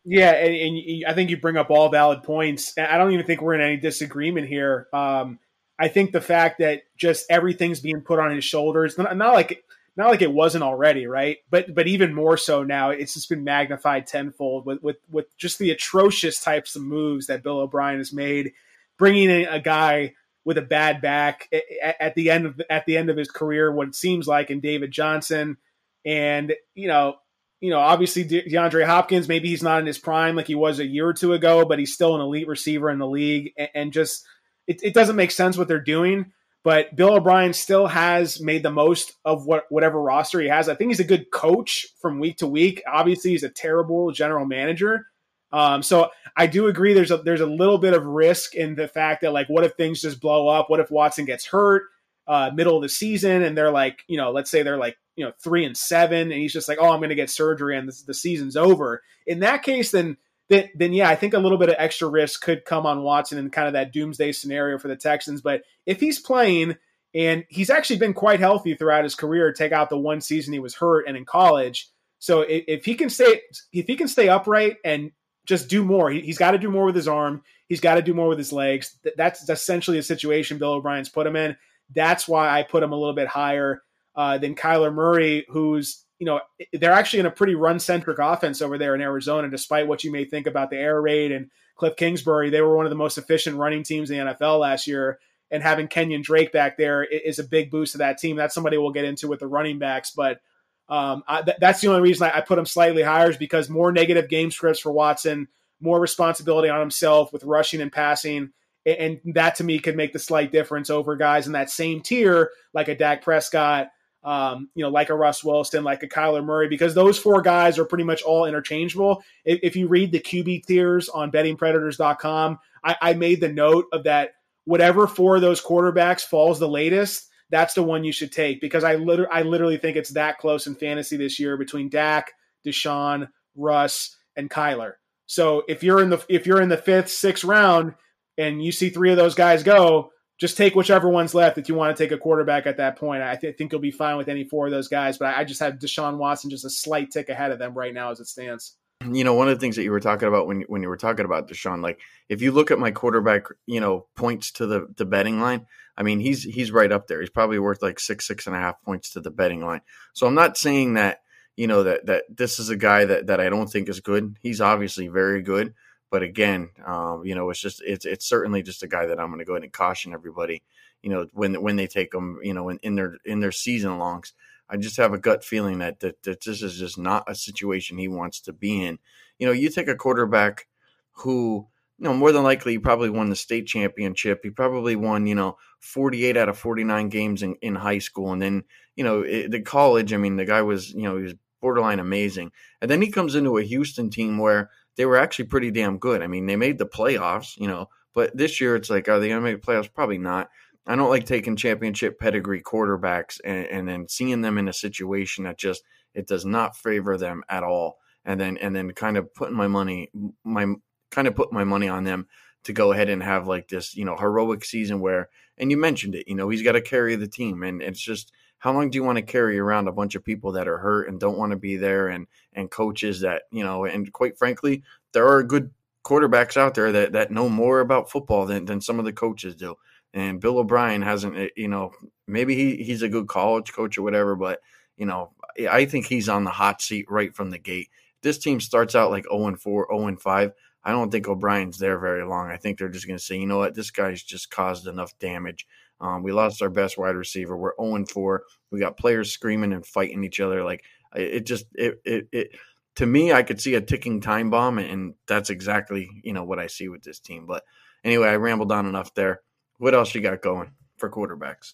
Yeah, and, and, I think you bring up all valid points. I don't even think we're in any disagreement here. Um, I think the fact that just everything's being put on his shoulders, not, not, like not like it wasn't already, right? But but even more so now, it's just been magnified tenfold with with with just the atrocious types of moves that Bill O'Brien has made, bringing in a guy with a bad back at, the end of at the end of his career, what it seems like in David Johnson, and you know you know, obviously De- DeAndre Hopkins, maybe he's not in his prime like he was a year or two ago, but he's still an elite receiver in the league. And, and just, it, it, doesn't make sense what they're doing. But Bill O'Brien still has made the most of what whatever roster he has. I think he's a good coach from week to week. Obviously, he's a terrible general manager. Um, so I do agree. There's a there's a little bit of risk in the fact that like, what if things just blow up? What if Watson gets hurt uh, middle of the season and they're like, you know, let's say they're like you know three and seven, and he's just like, oh, I'm going to get surgery and this, the season's over. In that case, then then then yeah, I think a little bit of extra risk could come on Watson in kind of that doomsday scenario for the Texans. But if he's playing and he's actually been quite healthy throughout his career, take out the one season he was hurt and in college. So if, if he can stay if he can stay upright and just do more, he, has got to do more with his arm. He's got to do more with his legs. That's essentially a situation Bill O'Brien's put him in. That's why I put him a little bit higher uh, than Kyler Murray, who's you know they're actually in a pretty run centric offense over there in Arizona. Despite what you may think about the air raid and Cliff Kingsbury, they were one of the most efficient running teams in the NFL last year. And having Kenyan Drake back there is a big boost to that team. That's somebody we'll get into with the running backs, but um, I, th- that's the only reason I, I put him slightly higher is because more negative game scripts for Watson, more responsibility on himself with rushing and passing and that to me could make the slight difference over guys in that same tier like a Dak Prescott, um, you know, like a Russ Wilson, like a Kyler Murray, because those four guys are pretty much all interchangeable. If, if you read the QB tiers on bettingpredators.com, I, I made the note of that whatever four of those quarterbacks falls the latest, that's the one you should take because I, liter- I literally think it's that close in fantasy this year between Dak, Deshaun, Russ, and Kyler. So if you're in the if you're in the fifth, sixth round and you see three of those guys go, just take whichever one's left if you want to take a quarterback at that point. I th- think you'll be fine with any four of those guys, but I just have Deshaun Watson just a slight tick ahead of them right now as it stands. You know, one of the things that you were talking about when when you were talking about Deshaun, like if you look at my quarterback, you know, points to the the betting line, I mean, he's he's right up there. He's probably worth like six six and a half points to the betting line. So I'm not saying that you know that that this is a guy that that I don't think is good. He's obviously very good, but again, um, you know, it's just it's it's certainly just a guy that I'm going to go ahead and caution everybody you know when when they take them you know in, in their in their season longs. I just have a gut feeling that, that that this is just not a situation he wants to be in. You know you take a quarterback who you know more than likely he probably won the state championship. He probably won you know 48 out of 49 games in, in high school and then you know it, the college i mean the guy was you know he was borderline amazing. And then he comes into a houston team where they were actually pretty damn good. I mean they made the playoffs you know but this year it's like are they going to make playoffs? Probably not. I don't like taking championship pedigree quarterbacks and, and then seeing them in a situation that just it does not favor them at all. And then and then kind of putting my money my kind of put my money on them to go ahead and have like this, you know, heroic season where and you mentioned it, you know, he's got to carry the team. And it's just how long do you want to carry around a bunch of people that are hurt and don't want to be there and and coaches that, you know, and quite frankly, there are good quarterbacks out there that that know more about football than than some of the coaches do. And Bill O'Brien hasn't, eh, you know, maybe he, he's a good college coach or whatever, but, you know, I think he's on the hot seat right from the gate. This team starts out like 0 and 4, 0 5. I don't think O'Brien's there very long. I think they're just going to say, you know what, this guy's just caused enough damage. Um, we lost our best wide receiver. We're 0 4. We got players screaming and fighting each other. Like it just it it, it to me, I could see a ticking time bomb, and that's exactly you know what I see with this team. But anyway, I rambled on enough there. What else you got going for quarterbacks?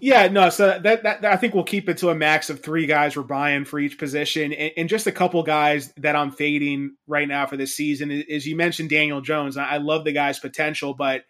Yeah, no. So that, that, I think we'll keep it to a max of three guys we're buying for each position, and, and just a couple guys that I'm fading right now for this season. Is you mentioned Daniel Jones. I love the guy's potential, but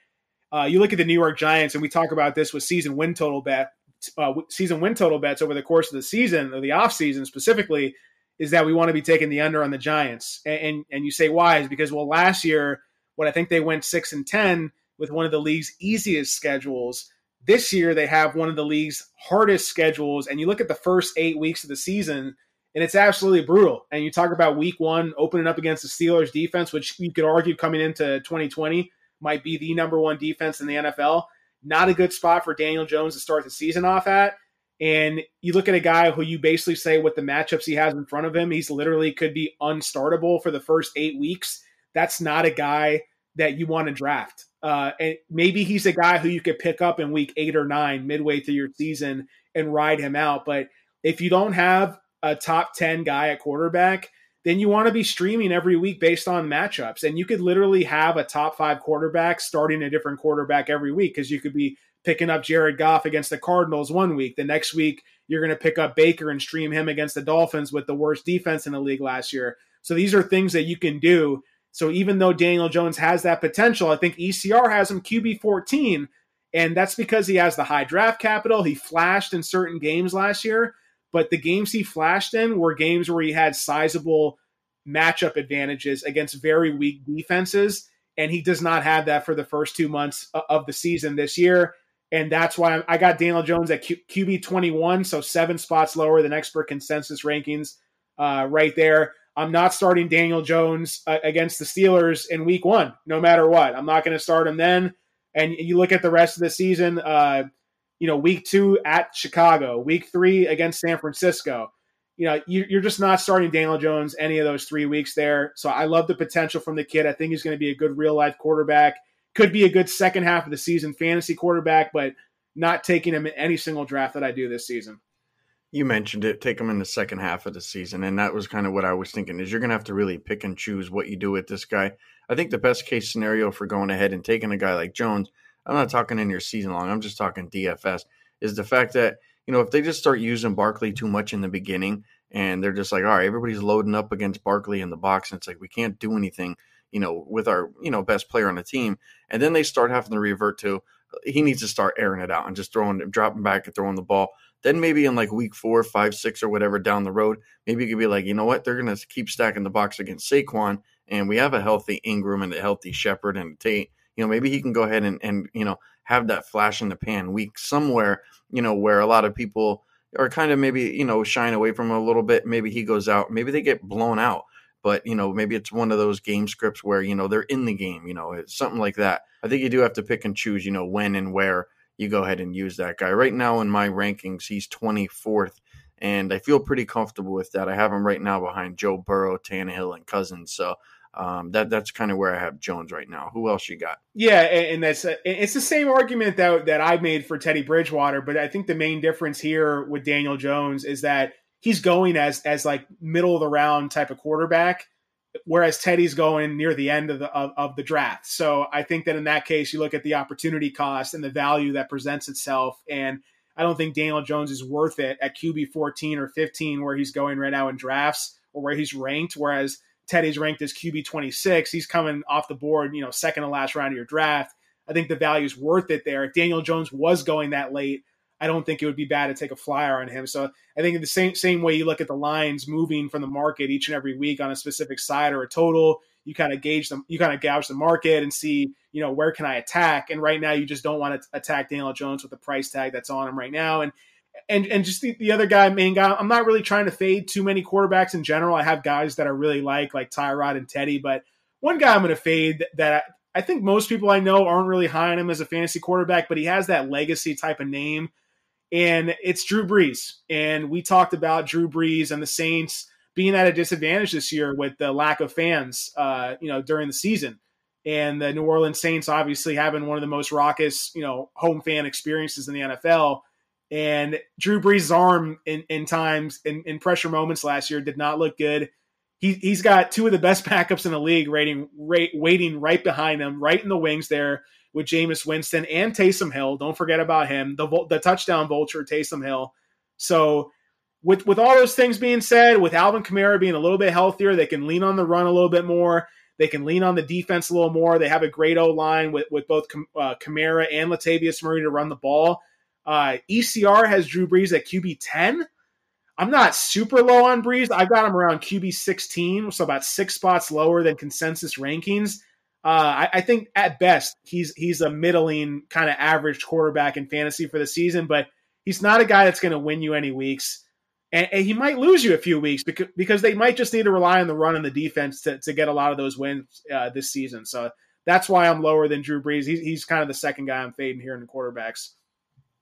uh, you look at the New York Giants, and we talk about this with season win total bet, uh, season win total bets over the course of the season or the off season specifically. Is that we want to be taking the under on the Giants, and and, and you say why? Is because well last year when I think they went six and ten with one of the league's easiest schedules. This year, they have one of the league's hardest schedules. And you look at the first eight weeks of the season, and it's absolutely brutal. And you talk about week one opening up against the Steelers defense, which you could argue coming into 2020 might be the number one defense in the NFL. Not a good spot for Daniel Jones to start the season off at. And you look at a guy who you basically say with the matchups he has in front of him, he's literally could be unstartable for the first eight weeks. That's not a guy that you want to draft. Uh, and maybe he's a guy who you could pick up in week eight or nine, midway through your season, and ride him out. But if you don't have a top 10 guy at quarterback, then you want to be streaming every week based on matchups. And you could literally have a top five quarterback starting a different quarterback every week because you could be picking up Jared Goff against the Cardinals one week. The next week, you're going to pick up Baker and stream him against the Dolphins with the worst defense in the league last year. So these are things that you can do. So even though Daniel Jones has that potential, I think ECR has him QB 14. And that's because he has the high draft capital. He flashed in certain games last year but the games he flashed in were games where he had sizable matchup advantages against very weak defenses. And he does not have that for the first two months of the season this year. And that's why I got Daniel Jones at Q- QB 21, so seven spots lower than expert consensus rankings uh, right there. I'm not starting Daniel Jones uh, against the Steelers in week one, no matter what. I'm not going to start him then. And you look at the rest of the season, uh, you know, week two at Chicago, week three against San Francisco. You know, you're just not starting Daniel Jones any of those three weeks there. So I love the potential from the kid. I think he's going to be a good real life quarterback. Could be a good second half of the season fantasy quarterback, but not taking him in any single draft that I do this season. You mentioned it, take him in the second half of the season, and that was kind of what I was thinking. Is you're going to have to really pick and choose what you do with this guy. I think the best case scenario for going ahead and taking a guy like Jones I'm not talking in your season long. I'm just talking DFS. Is the fact that you know if they just start using Barkley too much in the beginning, and they're just like, all right, everybody's loading up against Barkley in the box, and it's like we can't do anything, you know, with our you know best player on the team, and then they start having to revert to he needs to start airing it out and just throwing, dropping back and throwing the ball. Then maybe in like week four, five, six, or whatever down the road, maybe you could be like, you know what, they're gonna keep stacking the box against Saquon, and we have a healthy Ingram and a healthy Shepard and Tate you know, maybe he can go ahead and, and you know, have that flash in the pan week somewhere, you know, where a lot of people are kind of maybe, you know, shying away from a little bit. Maybe he goes out, maybe they get blown out. But, you know, maybe it's one of those game scripts where, you know, they're in the game, you know, something like that. I think you do have to pick and choose, you know, when and where you go ahead and use that guy. Right now in my rankings, he's 24th and I feel pretty comfortable with that. I have him right now behind Joe Burrow, Tannehill, and Cousins. So um, that that's kind of where I have Jones right now. Who else you got? Yeah, and that's it's the same argument that that I made for Teddy Bridgewater, but I think the main difference here with Daniel Jones is that he's going as as like middle of the round type of quarterback, whereas Teddy's going near the end of the of, of the draft. So I think that in that case, you look at the opportunity cost and the value that presents itself, and I don't think Daniel Jones is worth it at QB fourteen or fifteen, where he's going right now in drafts or where he's ranked, whereas Teddy's ranked as QB 26. He's coming off the board, you know, second to last round of your draft. I think the value is worth it there. If Daniel Jones was going that late, I don't think it would be bad to take a flyer on him. So I think in the same same way you look at the lines moving from the market each and every week on a specific side or a total, you kind of gauge them, you kind of gouge the market and see, you know, where can I attack? And right now you just don't want to attack Daniel Jones with the price tag that's on him right now. And and and just the, the other guy, main guy, I'm not really trying to fade too many quarterbacks in general. I have guys that I really like, like Tyrod and Teddy, but one guy I'm going to fade that I, think most people I know aren't really high on him as a fantasy quarterback, but he has that legacy type of name, and it's Drew Brees. And we talked about Drew Brees and the Saints being at a disadvantage this year with the lack of fans, uh, you know, during the season. And the New Orleans Saints obviously having one of the most raucous, you know, home fan experiences in the NFL and Drew Brees' arm in, in times in, in pressure moments last year did not look good. He, he's got two of the best backups in the league rating, rate, waiting right behind him, right in the wings there with Jameis Winston and Taysom Hill. Don't forget about him, the, the touchdown vulture, Taysom Hill. So, with, with all those things being said, with Alvin Kamara being a little bit healthier, they can lean on the run a little bit more. They can lean on the defense a little more. They have a great O line with, with both uh, Kamara and Latavius Murray to run the ball. Uh, ECR has Drew Brees at QB 10. I'm not super low on Brees. I've got him around QB 16, so about six spots lower than consensus rankings. Uh, I, I, think at best he's he's a middling kind of average quarterback in fantasy for the season, but he's not a guy that's going to win you any weeks, and, and, he might lose you a few weeks because because they might just need to rely on the run and the defense to, to get a lot of those wins uh, this season. So that's why I'm lower than Drew Brees. He's, he's kind of the second guy I'm fading here in the quarterbacks.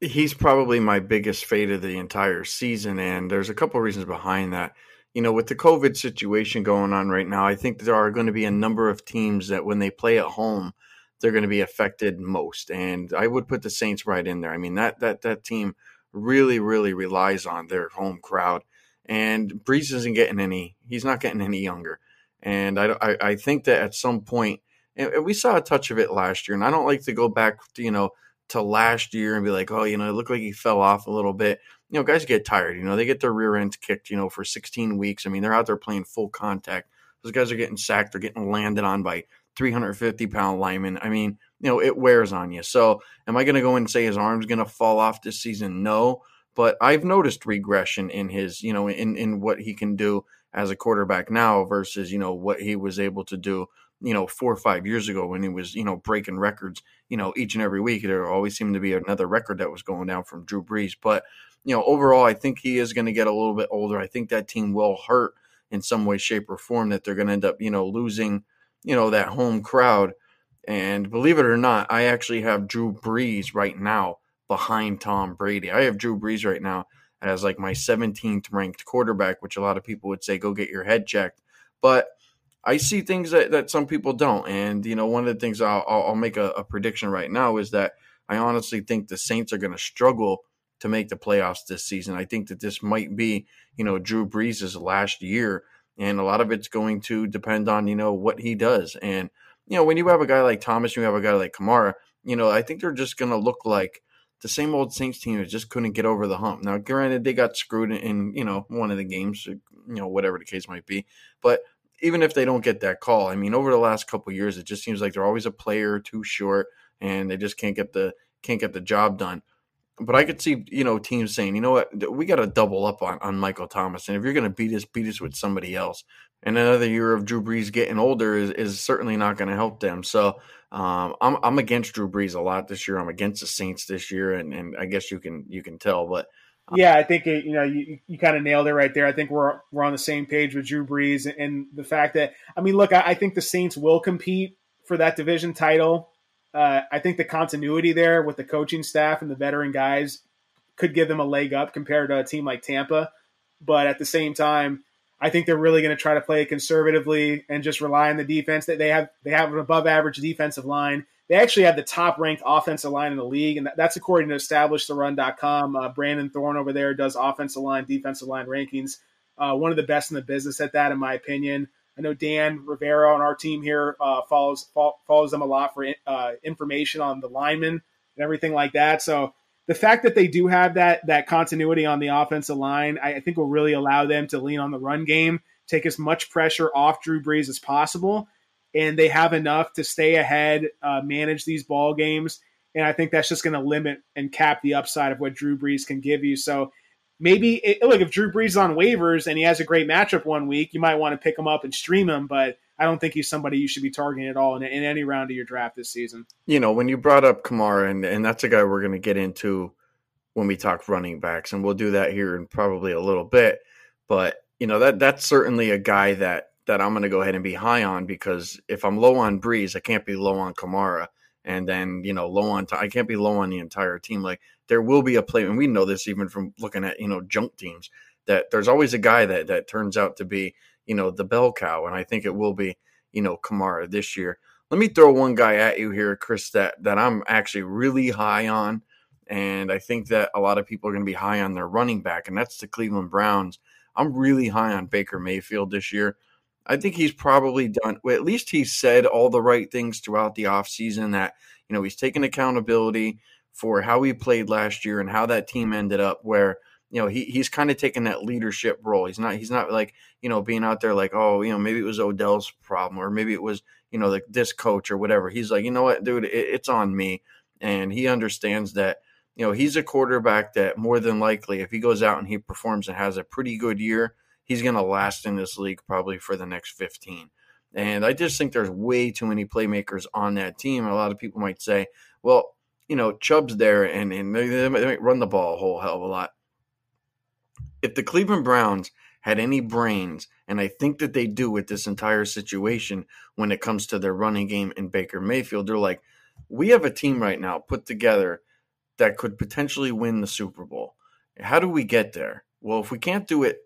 He's probably my biggest fade of the entire season, and there's a couple reasons behind that you know, with the COVID situation going on right now, I think there are going to be a number of teams that when they play at home, they're going to be affected most. And I would put the Saints right in there. I mean, that that that team really, really relies on their home crowd. And Brees isn't getting any. He's not getting any younger. And I, I, I think that at some point, and we saw a touch of it last year. And I don't like to go back, to, you know, to last year and be like, oh, you know, it looked like he fell off a little bit you know, guys get tired. You know, they get their rear ends kicked, you know, for 16 weeks. I mean, they're out there playing full contact. Those guys are getting sacked. They're getting landed on by 350 pound linemen. I mean, you know, it wears on you. So, am I going to go and say his arm's going to fall off this season? No. But I've noticed regression in his, you know, in, in what he can do as a quarterback now versus, you know, what he was able to do, you know, four or five years ago when he was, you know, breaking records, you know, each and every week. There always seemed to be another record that was going down from Drew Brees. But you know, overall, I think he is going to get a little bit older. I think that team will hurt in some way, shape, or form that they're going to end up, you know, losing, you know, that home crowd. And believe it or not, I actually have Drew Brees right now behind Tom Brady. I have Drew Brees right now as like my 17th ranked quarterback, which a lot of people would say go get your head checked. But I see things that, that some people don't. And, you know, one of the things I'll, I'll make a, a prediction right now is that I honestly think the Saints are going to struggle to make the playoffs this season. I think that this might be, you know, Drew Brees' last year, and a lot of it's going to depend on, you know, what he does. And, you know, when you have a guy like Thomas, you have a guy like Kamara, you know, I think they're just going to look like the same old Saints team that just couldn't get over the hump. Now, granted, they got screwed in, you know, one of the games, you know, whatever the case might be. But even if they don't get that call, I mean, over the last couple years, it just seems like they're always a player too short, and they just can't get the can't get the job done but I could see, you know, teams saying, you know what, we got to double up on, on Michael Thomas. And if you're going to beat us, beat us with somebody else. And another year of Drew Brees getting older is, is certainly not going to help them. So um, I'm, I'm against Drew Brees a lot this year. I'm against the Saints this year. And, and I guess you can, you can tell, but yeah, I think it, you know you, you kind of nailed it right there. I think we're we're on the same page with Drew Brees and the fact that I mean, look, I, I think the Saints will compete for that division title uh, I think the continuity there with the coaching staff and the veteran guys could give them a leg up compared to a team like Tampa. But at the same time, I think they're really going to try to play it conservatively and just rely on the defense. That they have they have an above average defensive line. They actually have the top ranked offensive line in the league, and that's according to EstablishTheRun.com. Uh, Brandon Thorn over there does offensive line, defensive line rankings. Uh, one of the best in the business at that, in my opinion. I know Dan Rivera on our team here uh, follows follows them a lot for uh, information on the linemen and everything like that. So the fact that they do have that that continuity on the offensive line, I, I think will really allow them to lean on the run game, take as much pressure off Drew Brees as possible, and they have enough to stay ahead, uh, manage these ball games. And I think that's just going to limit and cap the upside of what Drew Brees can give you. So maybe it, look if Drew Brees is on waivers and he has a great matchup one week, you might want to pick him up and stream him. But I don't think he's somebody you should be targeting at all in, in any round of your draft this season. You know, when you brought up Kamara, and, and that's a guy we're going to get into when we talk running backs, and we'll do that here in probably a little bit. But you know that that's certainly a guy that that I'm going to go ahead and be high on because if I'm low on Brees, I can't be low on Kamara and then you know low on. I can't be low on the entire team. Like there will be a play, and we know this even from looking at you know junk teams that there's always a guy that that turns out to be you know the bell cow, and I think it will be you know Kamara this year. Let me throw one guy at you here, Chris, that that I'm actually really high on, and I think that a lot of people are going to be high on their running back, and that's the Cleveland Browns. I'm really high on Baker Mayfield this year. I think he's probably done, well, at least he said all the right things throughout the offseason that, you know, he's taken accountability for how he played last year and how that team ended up where, you know, he, he's kind of taken that leadership role. He's not, he's not like, you know, being out there like, oh, you know, maybe it was Odell's problem or maybe it was, you know, like this coach or whatever. He's like, you know what, dude, it, it's on me. And he understands that, you know, he's a quarterback that more than likely, if he goes out and he performs and has a pretty good year, he's going to last in this league probably for the next 15. And I just think there's way too many playmakers on that team. A lot of people might say, well, you know, Chubb's there and, and they, they might run the ball a whole hell of a lot. If the Cleveland Browns had any brains, and I think that they do with this entire situation when it comes to their running game and Baker Mayfield, they're like, we have a team right now put together that could potentially win the Super Bowl. How do we get there? Well, if we can't do it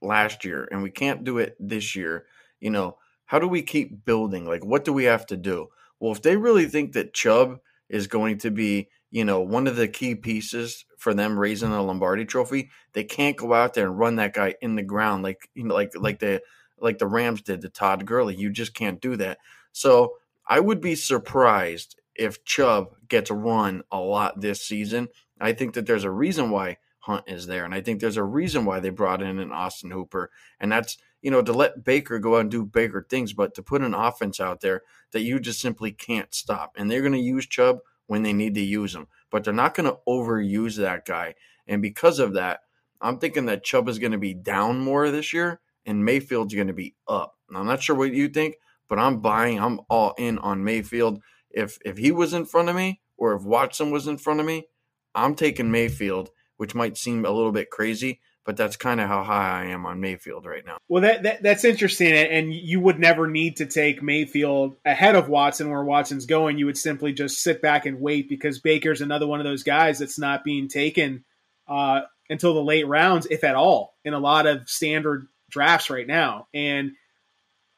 last year and we can't do it this year, you know, how do we keep building? Like, what do we have to do? Well, if they really think that Chubb is going to be, you know, one of the key pieces for them raising the Lombardi trophy, they can't go out there and run that guy in the ground like, you know, like, like the, like the Rams did to Todd Gurley. You just can't do that. So I would be surprised if Chubb gets run a lot this season. I think that there's a reason why Hunt is there. And I think there's a reason why they brought in an Austin Hooper. And that's, you know, to let Baker go out and do Baker things, but to put an offense out there that you just simply can't stop. And they're going to use Chubb when they need to use him, but they're not going to overuse that guy. And because of that, I'm thinking that Chubb is going to be down more this year and Mayfield's going to be up. I'm not sure what you think, but I'm buying, I'm all in on Mayfield. If if he was in front of me or if Watson was in front of me, I'm taking Mayfield which might seem a little bit crazy, but that's kind of how high I am on Mayfield right now. Well, that, that, that's interesting, and you would never need to take Mayfield ahead of Watson where Watson's going. You would simply just sit back and wait because Baker's another one of those guys that's not being taken uh, until the late rounds, if at all, in a lot of standard drafts right now. And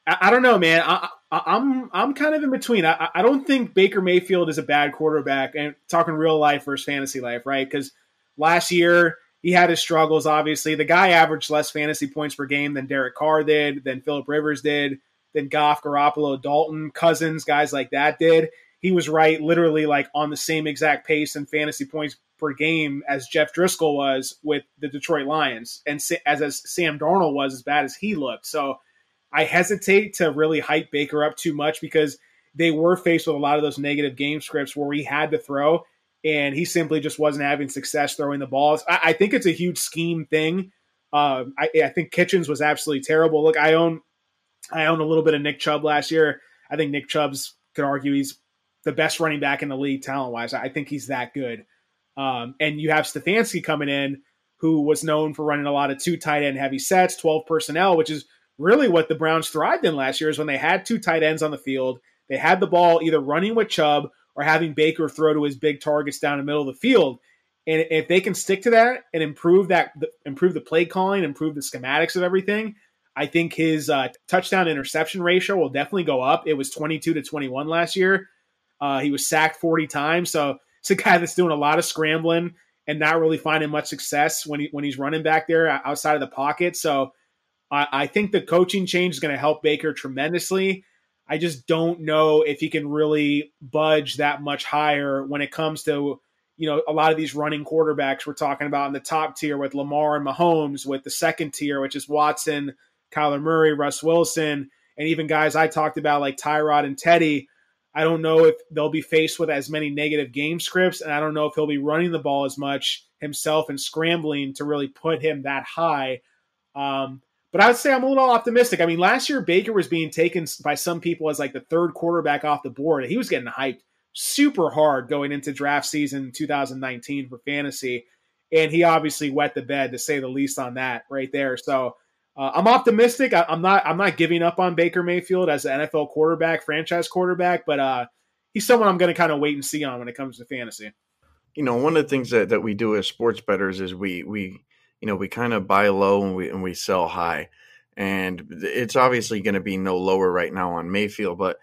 I, I don't know, man. I, am I'm, I'm kind of in between. I, I don't think Baker Mayfield is a bad quarterback, and talking real life versus fantasy life, right? Because Last year, he had his struggles, obviously. The guy averaged less fantasy points per game than Derek Carr did, than Philip Rivers did, than Goff, Garoppolo, Dalton, Cousins, guys like that did. He was right, literally like on the same exact pace and fantasy points per game as Jeff Driskel was with the Detroit Lions, and as as Sam Darnold was as bad as he looked. So I hesitate to really hype Baker up too much because they were faced with a lot of those negative game scripts where he had to throw and he simply just wasn't having success throwing the balls. I, I think it's a huge scheme thing. Uh, I, I, think Kitchens was absolutely terrible. Look, I own I own a little bit of Nick Chubb last year. I think Nick Chubb's could argue he's the best running back in the league talent wise. I think he's that good. Um, and you have Stefanski coming in, who was known for running a lot of two tight end heavy sets, twelve personnel, which is really what the Browns thrived in last year. Is when they had two tight ends on the field, they had the ball either running with Chubb or having Baker throw to his big targets down the middle of the field. And if they can stick to that and improve that, improve the play calling, improve the schematics of everything, I think his uh, touchdown interception ratio will definitely go up. It was 22 to 21 last year. Uh, he was sacked 40 times. So it's a guy that's doing a lot of scrambling and not really finding much success when he when he's running back there outside of the pocket. So I, I think the coaching change is going to help Baker tremendously. I just don't know if he can really budge that much higher when it comes to you know a lot of these running quarterbacks we're talking about in the top tier with Lamar and Mahomes, with the second tier which is Watson, Kyler Murray, Russ Wilson, and even guys I talked about like Tyrod and Teddy. I don't know if they'll be faced with as many negative game scripts, and I don't know if he'll be running the ball as much himself and scrambling to really put him that high. Um, but I would say I'm a little optimistic. I mean, last year Baker was being taken by some people as like the third quarterback off the board. He was getting hyped super hard going into draft season 2019 for fantasy, and he obviously wet the bed to say the least on that right there. So uh, I'm optimistic. I, am not. I'm not giving up on Baker Mayfield as an NFL quarterback, franchise quarterback, but uh, he's someone I'm going to kind of wait and see on when it comes to fantasy. You know, one of the things that, that we do as sports bettors is we we you know, we kind of buy low and we and we sell high. And it's obviously going to be no lower right now on Mayfield, but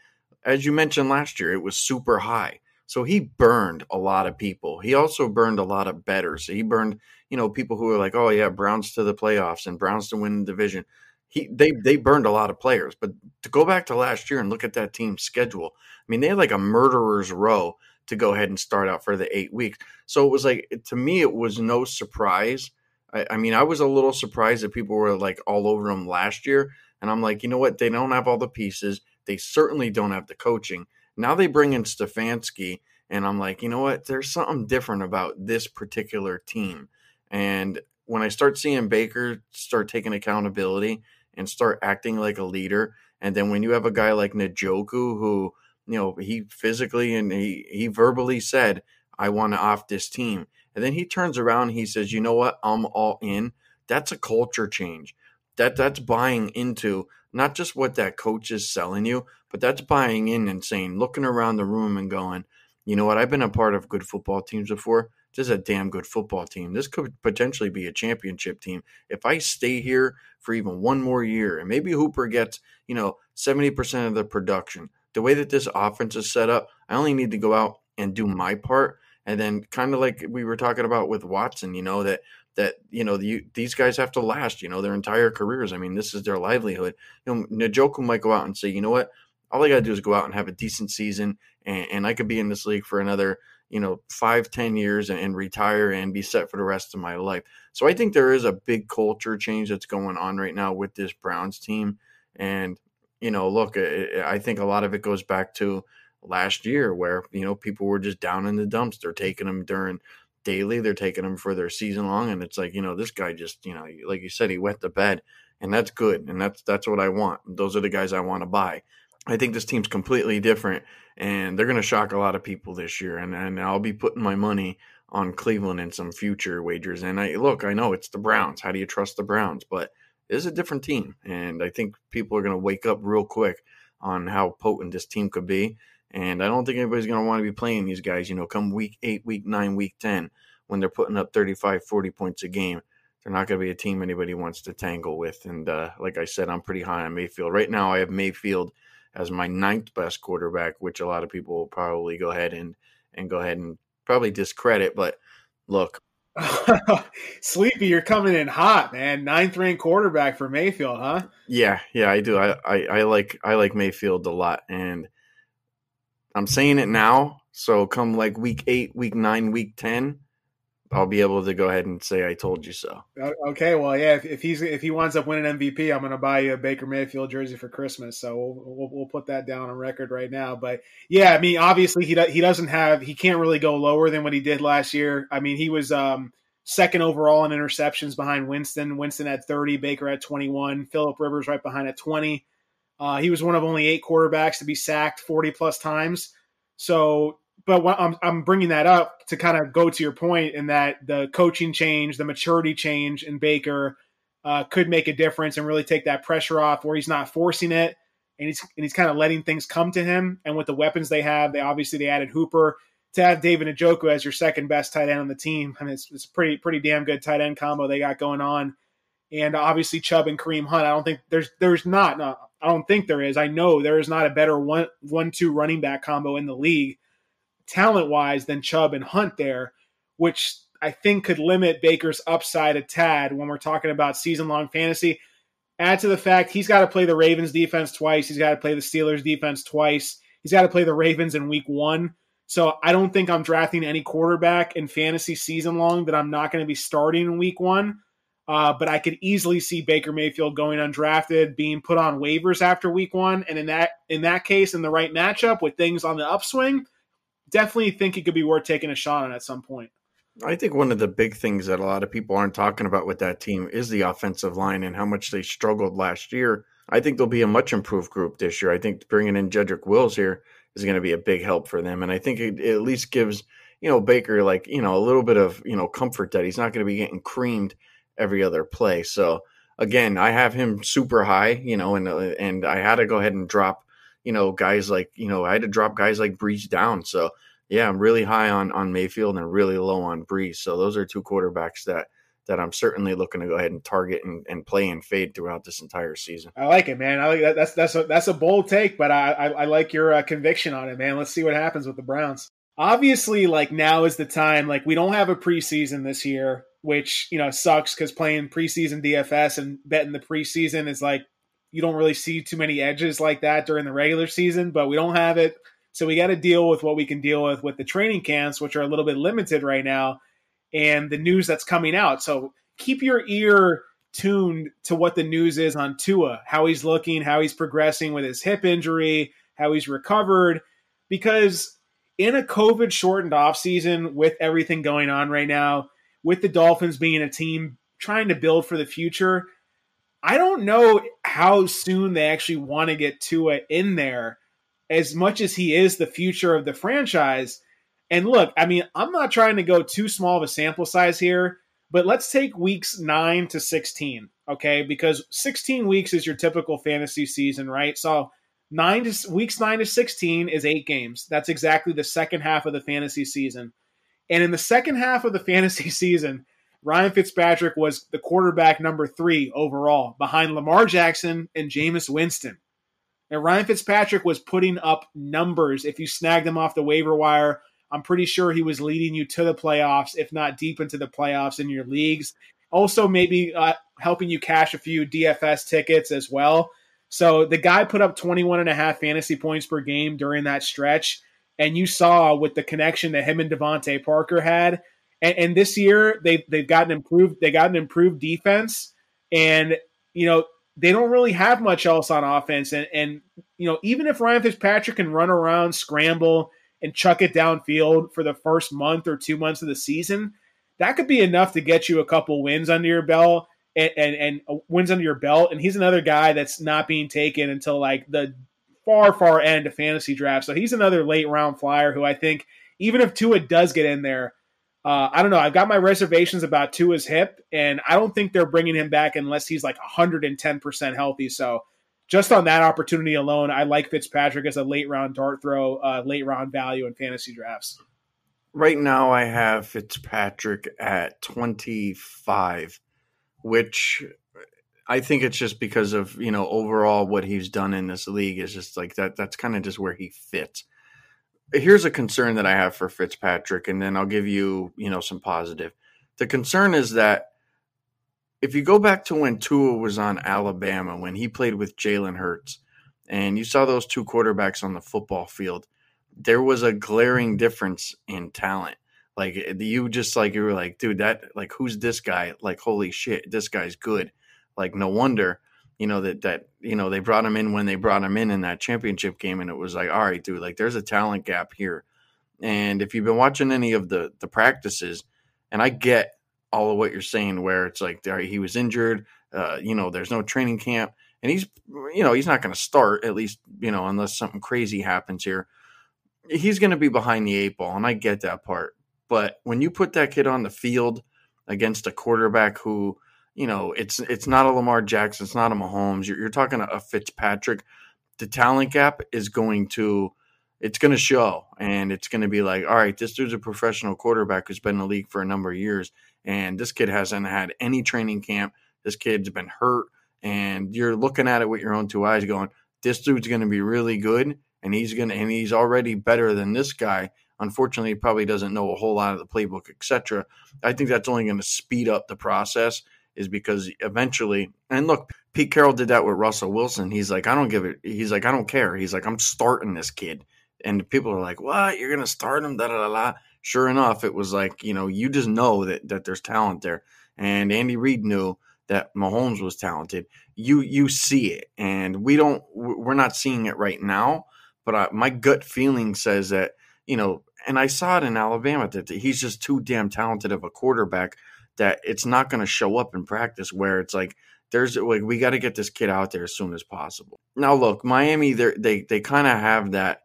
as you mentioned last year, it was super high. So he burned a lot of people. He also burned a lot of bettors. He burned, you know, people who were like, "Oh yeah, Browns to the playoffs and Browns to win the division." He they they burned a lot of players. But to go back to last year and look at that team's schedule, I mean, they had like a murderer's row to go ahead and start out for the eight weeks. So it was like to me, it was no surprise I, I mean, I was a little surprised that people were like all over him last year. And I'm like, you know what? They don't have all the pieces. They certainly don't have the coaching. Now they bring in Stefanski, and I'm like, you know what? There's something different about this particular team. And when I start seeing Baker start taking accountability and start acting like a leader And then when you have a guy like Njoku who, you know, he physically and he, he verbally said, I want to off this team. And then he turns around he says, you know what? I'm all in. That's a culture change. That that's buying into not just what that coach is selling you, but that's buying in and saying, looking around the room and going, you know what? I've been a part of good football teams before. This is a damn good football team. This could potentially be a championship team. If I stay here for even one more year and maybe Hooper gets, you know, 70% of the production, the way that this offense is set up, I only need to go out and do my part. And then kind of like we were talking about with Watson, you know, that that you know the, these guys have to last you know their entire careers. I mean this is their livelihood. You know Njoku might go out and say you know what? All i gotta do is go out and have a decent season and, and i could be in this league for another you know five ten years and, and, retire and be set for the rest of my life. So i think there is a big culture change that's going on right now with this browns team. And you know look i think a lot of it goes back to last year where you know people were just down in the dumps they're taking them during daily. They're taking him for their season long, and it's like you know this guy just you know like you said he wet the bed, and that's good, and that's that's what I want. Those are the guys I want to buy. I think this team's completely different, and they're going to shock a lot of people this year, and and I'll be putting my money on Cleveland in some future wagers. And I look, I know it's the Browns. How do you trust the Browns? But it's a different team, and I think people are going to wake up real quick on how potent this team could be. And I don't think anybody's going to want to be playing these guys, you know, come week eight, week nine, week 10, when they're putting up 35, 40 points a game. They're not going to be a team anybody wants to tangle with. And uh, like I said, I'm pretty high on Mayfield. Right now, I have Mayfield as my ninth best quarterback, which a lot of people will probably go ahead and, and go ahead and probably discredit. But look, Sleepy, you're coming in hot, man. Ninth ranked quarterback for Mayfield, huh? Yeah, yeah, I do. I, I, I like I like Mayfield a lot, and I'm saying it now. So come like week eight, week nine, week ten, I'll be able to go ahead and say I told you so. Okay, well, yeah. If, if he's if he winds up winning MVP, I'm going to buy you a Baker Mayfield jersey for Christmas. So we'll, we'll, we'll put that down on record right now. But yeah, I mean, obviously he he doesn't have he can't really go lower than what he did last year. I mean, he was um, second overall in interceptions behind Winston. Winston had 30, Baker had 21, Philip Rivers right behind at 20. Uh, he was one of only eight quarterbacks to be sacked 40 plus times. So, but I'm, I'm bringing that up to kind of go to your point in that the coaching change, the maturity change in Baker uh, could make a difference and really take that pressure off where he's not forcing it and he's, and he's kind of letting things come to him. And with the weapons they have, they obviously they added Hooper to have David Njoku as your second best tight end on the team. I mean, it's, it's pretty pretty damn good tight end combo they got going on. And obviously Chubb and Kareem Hunt. I don't think there's there's not no, I don't think there is. I know there is not a better one one two running back combo in the league, talent wise, than Chubb and Hunt there, which I think could limit Baker's upside a tad when we're talking about season long fantasy. Add to the fact he's got to play the Ravens defense twice. He's got to play the Steelers defense twice. He's got to play the Ravens in week one. So I don't think I'm drafting any quarterback in fantasy season long that I'm not going to be starting in week one. Uh, but I could easily see Baker Mayfield going undrafted, being put on waivers after week one, and in that in that case, in the right matchup with things on the upswing, definitely think it could be worth taking a shot on at some point. I think one of the big things that a lot of people aren't talking about with that team is the offensive line and how much they struggled last year. I think they'll be a much improved group this year. I think bringing in Jedrick Wills here is going to be a big help for them. And I think it, it at least gives, you know, Baker like, you know, a little bit of, you know, comfort that he's not going to be getting creamed every other play. So again, I have him super high, you know, and uh, and I had to go ahead and drop, you know, guys like, you know, I had to drop guys like Brees down. So yeah, I'm really high on on Mayfield and really low on Brees. So those are two quarterbacks that that I'm certainly looking to go ahead and target and, and play and fade throughout this entire season. I like it, man. I like that. That's that's a, that's a bold take, but I I, I like your uh, conviction on it, man. Let's see what happens with the Browns. Obviously, like now is the time. Like we don't have a preseason this year, which you know sucks because playing preseason DFS and betting the preseason is like you don't really see too many edges like that during the regular season. But we don't have it, so we got to deal with what we can deal with with the training camps, which are a little bit limited right now and the news that's coming out. So keep your ear tuned to what the news is on Tua, how he's looking, how he's progressing with his hip injury, how he's recovered, because in a COVID shortened offseason with everything going on right now, with the Dolphins being a team trying to build for the future, I don't know how soon they actually want to get Tua in there, as much as he is the future of the franchise. And look, I mean, I'm not trying to go too small of a sample size here, but let's take weeks nine to 16, okay? Because 16 weeks is your typical fantasy season, right? So nine to weeks nine to 16 is eight games. That's exactly the second half of the fantasy season. And in the second half of the fantasy season, Ryan Fitzpatrick was the quarterback number three overall, behind Lamar Jackson and Jameis Winston. And Ryan Fitzpatrick was putting up numbers. If you snagged him off the waiver wire, I'm pretty sure he was leading you to the playoffs, if not deep into the playoffs in your leagues. Also, maybe uh, helping you cash a few DFS tickets as well. So the guy put up 21 and a half fantasy points per game during that stretch. And you saw with the connection that him and DeVante Parker had. And, and this year they they've gotten improved. They got an improved defense, and you know they don't really have much else on offense. And and you know even if Ryan Fitzpatrick can run around, scramble, and chuck it downfield for the first month or two months of the season, that could be enough to get you a couple wins under your belt and, and, and uh, wins under your belt. And he's another guy that's not being taken until like the far, far end of fantasy draft. So he's another late round flyer who I think, even if Tua does get in there, uh, I don't know. I've got my reservations about Tua's hip, and I don't think they're bringing him back unless he's like 110% healthy. So just on that opportunity alone, I like Fitzpatrick as a late round dart throw, uh, late round value in fantasy drafts. Right now, I have Fitzpatrick at 25, which I think it's just because of you know overall what he's done in this league is just like that. That's kind of just where he fits. Here's a concern that I have for Fitzpatrick, and then I'll give you you know some positive. The concern is that if you go back to when Tua was on Alabama, when he played with Jalen Hurts, and you saw those two quarterbacks on the football field, there was a glaring difference in talent. Like eh, you just like you were like, dude, that like who's this guy? Like, holy shit, this guy's good. Like no wonder, you know, that that you know, they brought him in when they brought him in in that championship game and it was like, all right, dude, like there's a talent gap here. And if you've been watching any of the the practices, and I get all of what you're saying where it's like there he was injured, uh, you know, there's no training camp and he's you know, he's not going to start at least, you know, unless something crazy happens here. He's going to be behind the eight ball and I get that part. But when you put that kid on the field against a quarterback who you know, it's it's not a Lamar Jackson, it's not a Mahomes. You're, you're talking a, a Fitzpatrick. The talent gap is going to it's going to show, and it's going to be like, all right, this dude's a professional quarterback who's been in the league for a number of years, and this kid hasn't had any training camp. This kid's been hurt, and you're looking at it with your own two eyes, going, this dude's going to be really good, and he's going to, and he's already better than this guy. Unfortunately, he probably doesn't know a whole lot of the playbook, etc. I think that's only going to speed up the process is because eventually, and look, Pete Carroll did that with Russell Wilson. He's like, I don't give it. He's like, I don't care. He's like, I'm starting this kid. And people are like, what? You're going to start him? Da, da, da, da. Sure enough, it was like, you know, you just know that, that there's talent there. And Andy Reid knew that Mahomes was talented. You you see it, and we don't. We're not seeing it right now. But I, my gut feeling says that you know, and I saw it in Alabama that he's just too damn talented of a quarterback that it's not going to show up in practice where it's like there's like we got to get this kid out there as soon as possible. Now look, Miami they they kind of have that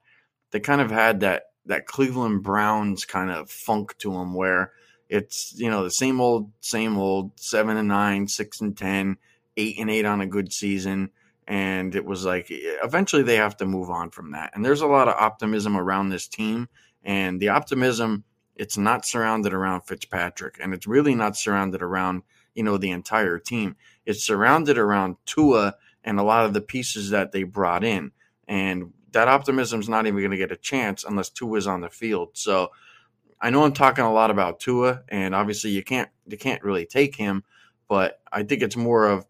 they kind of had that that Cleveland Browns kind of funk to them where it's you know the same old same old 7 and 9, 6 and 10, 8 and 8 on a good season and it was like eventually they have to move on from that. And there's a lot of optimism around this team and the optimism it's not surrounded around Fitzpatrick, and it's really not surrounded around you know the entire team. It's surrounded around Tua and a lot of the pieces that they brought in, and that optimism is not even going to get a chance unless Tua is on the field. So I know I'm talking a lot about Tua, and obviously you can't you can't really take him, but I think it's more of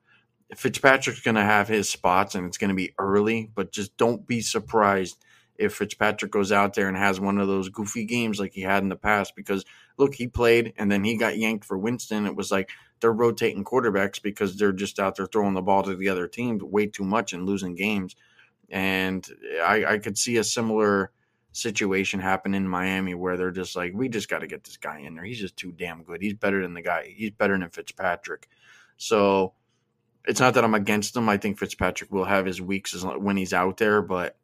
Fitzpatrick's going to have his spots, and it's going to be early. But just don't be surprised if Fitzpatrick goes out there and has one of those goofy games like he had in the past. Because look, he played and then he got yanked for Winston. It was like they're rotating quarterbacks because they're just out there throwing the ball to the other team way too much and losing games. And I, I could see a similar situation happen in Miami where they're just like, we just got to get this guy in there. He's just too damn good. He's better than the guy. He's better than Fitzpatrick. So it's not that I'm against him. I think Fitzpatrick will have his weeks when he's out there, but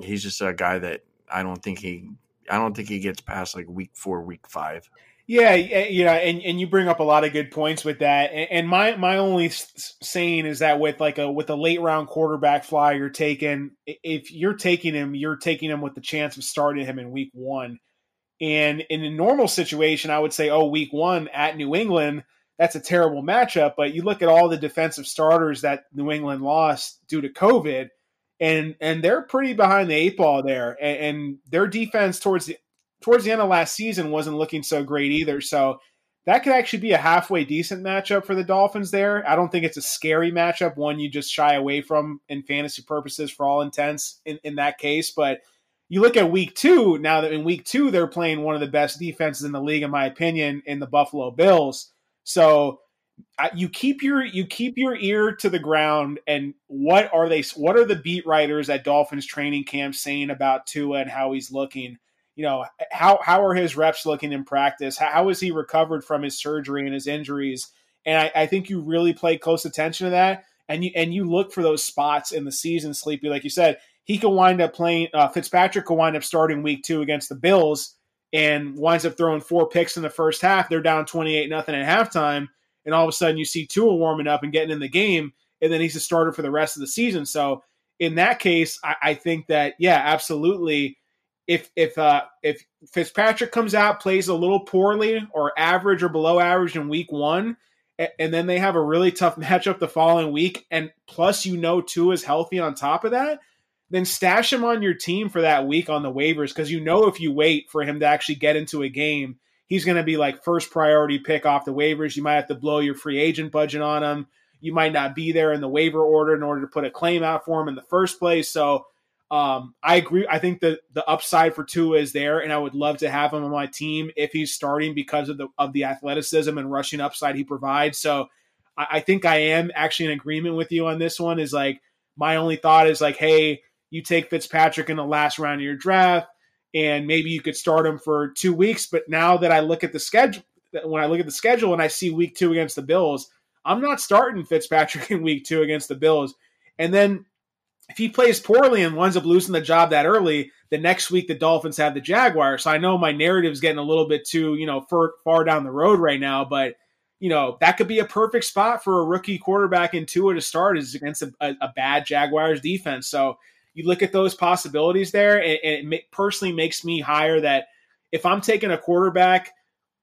he's just a guy that I don't think he I don't think he gets past like week four, week five. Yeah, yeah, and, and you bring up a lot of good points with that. And my my only saying is that with like a with a late round quarterback fly you're taking, if you're taking him, you're taking him with the chance of starting him in week one. And in a normal situation, I would say, oh, week one at New England, that's a terrible matchup. But you look at all the defensive starters that New England lost due to COVID, and and they're pretty behind the eight ball there, and, and their defense towards the towards the end of last season wasn't looking so great either. So that could actually be a halfway decent matchup for the Dolphins there. I don't think it's a scary matchup, one you just shy away from in fantasy purposes for all intents in, in that case. But you look at week two, now that in week two, they're playing one of the best defenses in the league, in my opinion, in the Buffalo Bills. So you keep your you keep your ear to the ground and what are they what are the beat writers at Dolphins training camp saying about Tua and how he's looking? you know how how are his reps looking in practice? How, how is he recovered from his surgery and his injuries? And I, I, think you really play close attention to that, and you and you look for those spots in the season. Sleepy, like you said, he could wind up playing. Uh, Fitzpatrick could wind up starting week two against the Bills, and winds up throwing four picks in the first half. They're down twenty eight nothing at halftime, and all of a sudden you see Tua warming up and getting in the game, and then he's a starter for the rest of the season. So in that case, I, I think that yeah, absolutely if if uh, if Fitzpatrick comes out plays a little poorly or average or below average in week one, and then they have a really tough matchup the following week, and plus you know Tua is healthy on top of that, then stash him on your team for that week on the waivers because you know if you wait for him to actually get into a game, he's going to be like first priority pick off the waivers. You might have to blow your free agent budget on him. You might not be there in the waiver order in order to put a claim out for him in the first place. So um, I agree. I think the the upside for Tua is there, and I would love to have him on my team if he's starting because of the of the athleticism and rushing upside he provides. So I, I think I am actually in agreement with you on this one. Is like my only thought is like, hey, you take Fitzpatrick in the last round of your draft, and maybe you could start him for two weeks. But now that I look at the schedule, when I look at the schedule and I see week two against the Bills, I'm not starting Fitzpatrick in week two against the Bills. And then if he plays poorly and winds up losing the job that early, the next week the Dolphins have the Jaguars. So I know my narrative is getting a little bit too, you know, far, far down the road right now, but you know that could be a perfect spot for a rookie quarterback in Tua to start is against a, a, a bad Jaguars defense. So you look at those possibilities there, and, it personally makes me higher that if I'm taking a quarterback,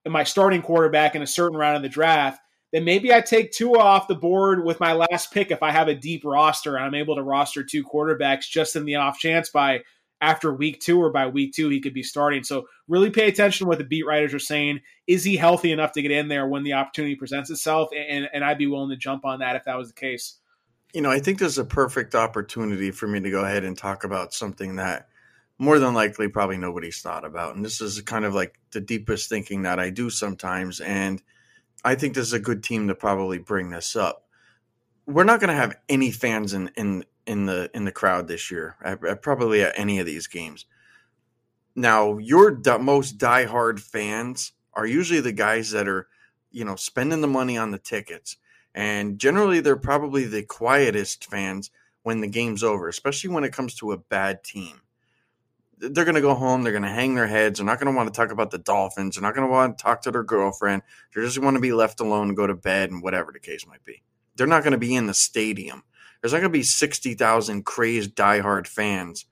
my starting quarterback in a certain round of the draft, then maybe I take Tua off the board with my last pick if I have a deep roster and I'm able to roster two quarterbacks just in the off chance by after week two or by week two he could be starting. So really pay attention to what the beat writers are saying. Is he healthy enough to get in there when the opportunity presents itself? And, and I'd be willing to jump on that if that was the case. You know, I think there's a perfect opportunity for me to go ahead and talk about something that more than likely probably nobody's thought about. And this is kind of like the deepest thinking that I do sometimes. And – I think this is a good team to probably bring this up. We're not going to have any fans in in in the in the crowd this year, at, at probably at any of these games. Now, your d- most diehard fans are usually the guys that are, you know, spending the money on the tickets, and generally they're probably the quietest fans when the game's over, especially when it comes to a bad team they're going to go home. They're going to hang their heads. They're not going to want to talk about the Dolphins. They're not going to want to talk to their girlfriend. They just want to be left alone and go to bed and whatever the case might be. They're not going to be in the stadium. There's not going to be 60,000 crazed diehard fans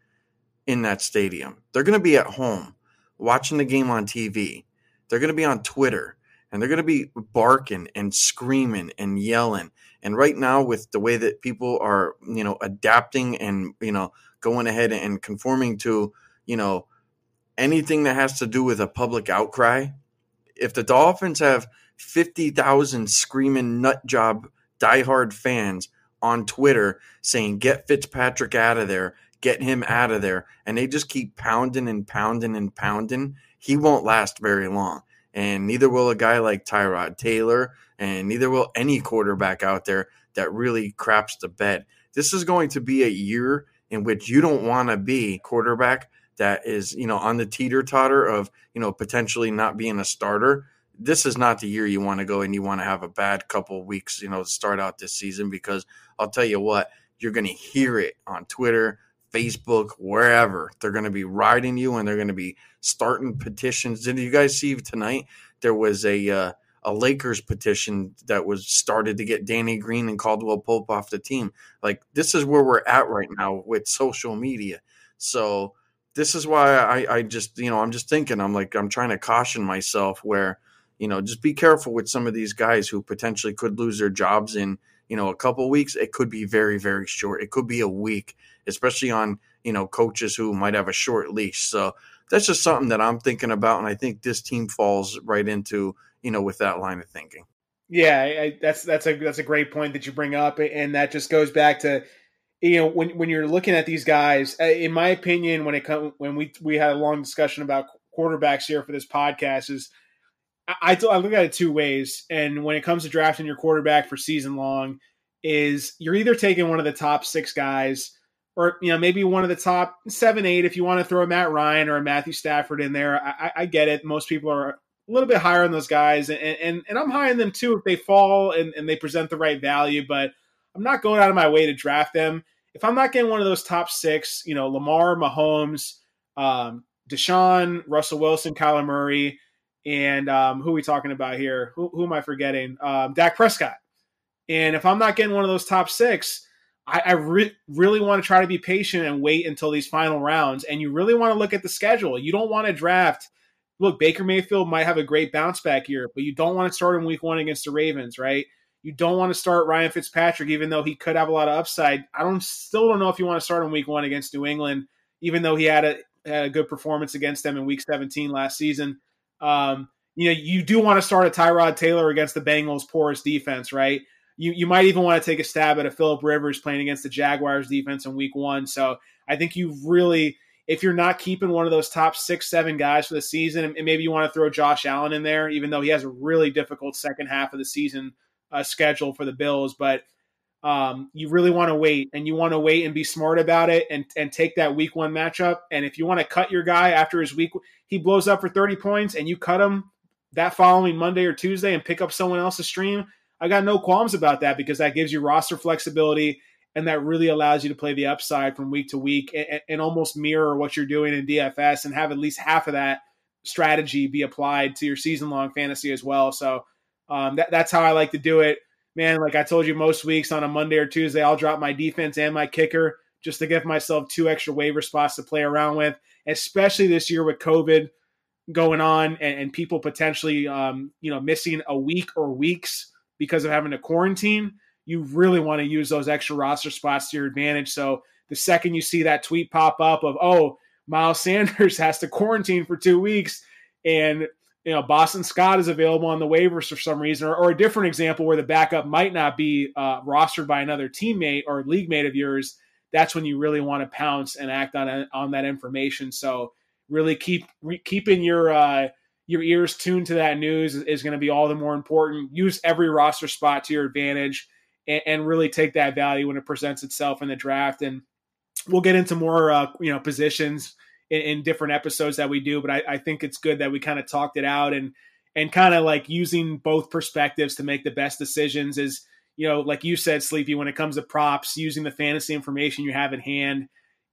in that stadium. They're going to be at home watching the game on TV. They're going to be on Twitter and they're going to be barking and screaming and yelling. And right now, with the way that people are, you know, adapting and, you know, going ahead and conforming to you know, anything that has to do with a public outcry, if the Dolphins have 50,000 screaming nut job diehard fans on Twitter saying, get Fitzpatrick out of there, get him out of there, and they just keep pounding and pounding and pounding, he won't last very long. And neither will a guy like Tyrod Taylor, and neither will any quarterback out there that really craps the bed. This is going to be a year in which you don't want to be quarterback that is, you know, on the teeter totter of, you know, potentially not being a starter, this is not the year you want to go and you want to have a bad couple weeks, you know, to start out this season because I'll tell you what, you're going to hear it on Twitter, Facebook, wherever. They're going to be riding you and they're going to be starting petitions. Did you guys see tonight? There was a uh, a Lakers petition that was started to get Danny Green and Caldwell Pope off the team. Like this is where we're at right now with social media. So this is why I, I just you know I'm just thinking I'm like I'm trying to caution myself where you know just be careful with some of these guys who potentially could lose their jobs in you know a couple weeks. It could be very very short. It could be a week, especially on you know coaches who might have a short leash. So that's just something that I'm thinking about, and I think this team falls right into you know with that line of thinking. Yeah, I, that's that's a that's a great point that you bring up, and that just goes back to you know when when you're looking at these guys. Uh, in my opinion, when it come when we we had a long discussion about quarterbacks here for this podcast, is I, I look at it two ways, and when it comes to drafting your quarterback for season long, is you're either taking one of the top six guys or you know maybe one of the top seven, eight if you want to throw a Matt Ryan or a Matthew Stafford in there. I, I get it. Most people are a little bit higher on those guys, and, and and I'm high on them too if they fall and, and they present the right value. But I'm not going out of my way to draft them. If I'm not getting one of those top six, you know, Lamar, Mahomes, um, Deshaun, Russell Wilson, Kyler Murray, and um, who are we talking about here? Who, who am I forgetting? Um, Dak Prescott. And if I'm not getting one of those top six, I, I re- really want to try to be patient and wait until these final rounds. And you really want to look at the schedule. You don't want to draft – look, Baker Mayfield might have a great bounce back year, but you don't want to start in week one against the Ravens, right? You don't want to start Ryan Fitzpatrick, even though he could have a lot of upside. I don't still don't know if you want to start in week one against New England, even though he had a, had a good performance against them in week 17 last season. Um, you know, you do want to start a Tyrod Taylor against the Bengals' porous defense, right? You, you might even want to take a stab at a Philip Rivers playing against the Jaguars defense in week one. So I think you really if you're not keeping one of those top six, seven guys for the season, and maybe you want to throw Josh Allen in there, even though he has a really difficult second half of the season uh, schedule for the Bills, but um, you really want to wait and you want to wait and be smart about it and, and take that week one matchup. And if you want to cut your guy after his week, he blows up for 30 points and you cut him that following Monday or Tuesday and pick up someone else's stream. I got no qualms about that because that gives you roster flexibility and that really allows you to play the upside from week to week and, and, almost mirror what you're doing in DFS and have at least half of that strategy be applied to your season long fantasy as well. So um, that, that's how I like to do it. Man, like I told you, most weeks on a Monday or Tuesday, I'll drop my defense and my kicker just to give myself two extra waiver spots to play around with, especially this year with COVID going on and, and people potentially, um, you know, missing a week or weeks because of having a quarantine you really want to use those extra roster spots to your advantage. So the second you see that tweet pop up of, oh, Miles Sanders has to quarantine for two weeks and you know Boston Scott is available on the waivers for some reason, or, or a different example where the backup might not be uh, rostered by another teammate or league mate of yours. That's when you really want to pounce and act on on that information. So really keep re- keeping your uh, your ears tuned to that news is, is going to be all the more important. Use every roster spot to your advantage and, and really take that value when it presents itself in the draft. And we'll get into more, uh, you know, positions in, in, different episodes that we do. But I, I think it's good that we kind of talked it out and and kind of like using both perspectives to make the best decisions. Is you know, like you said, Sleepy, when it comes to props, using the fantasy information you have in hand.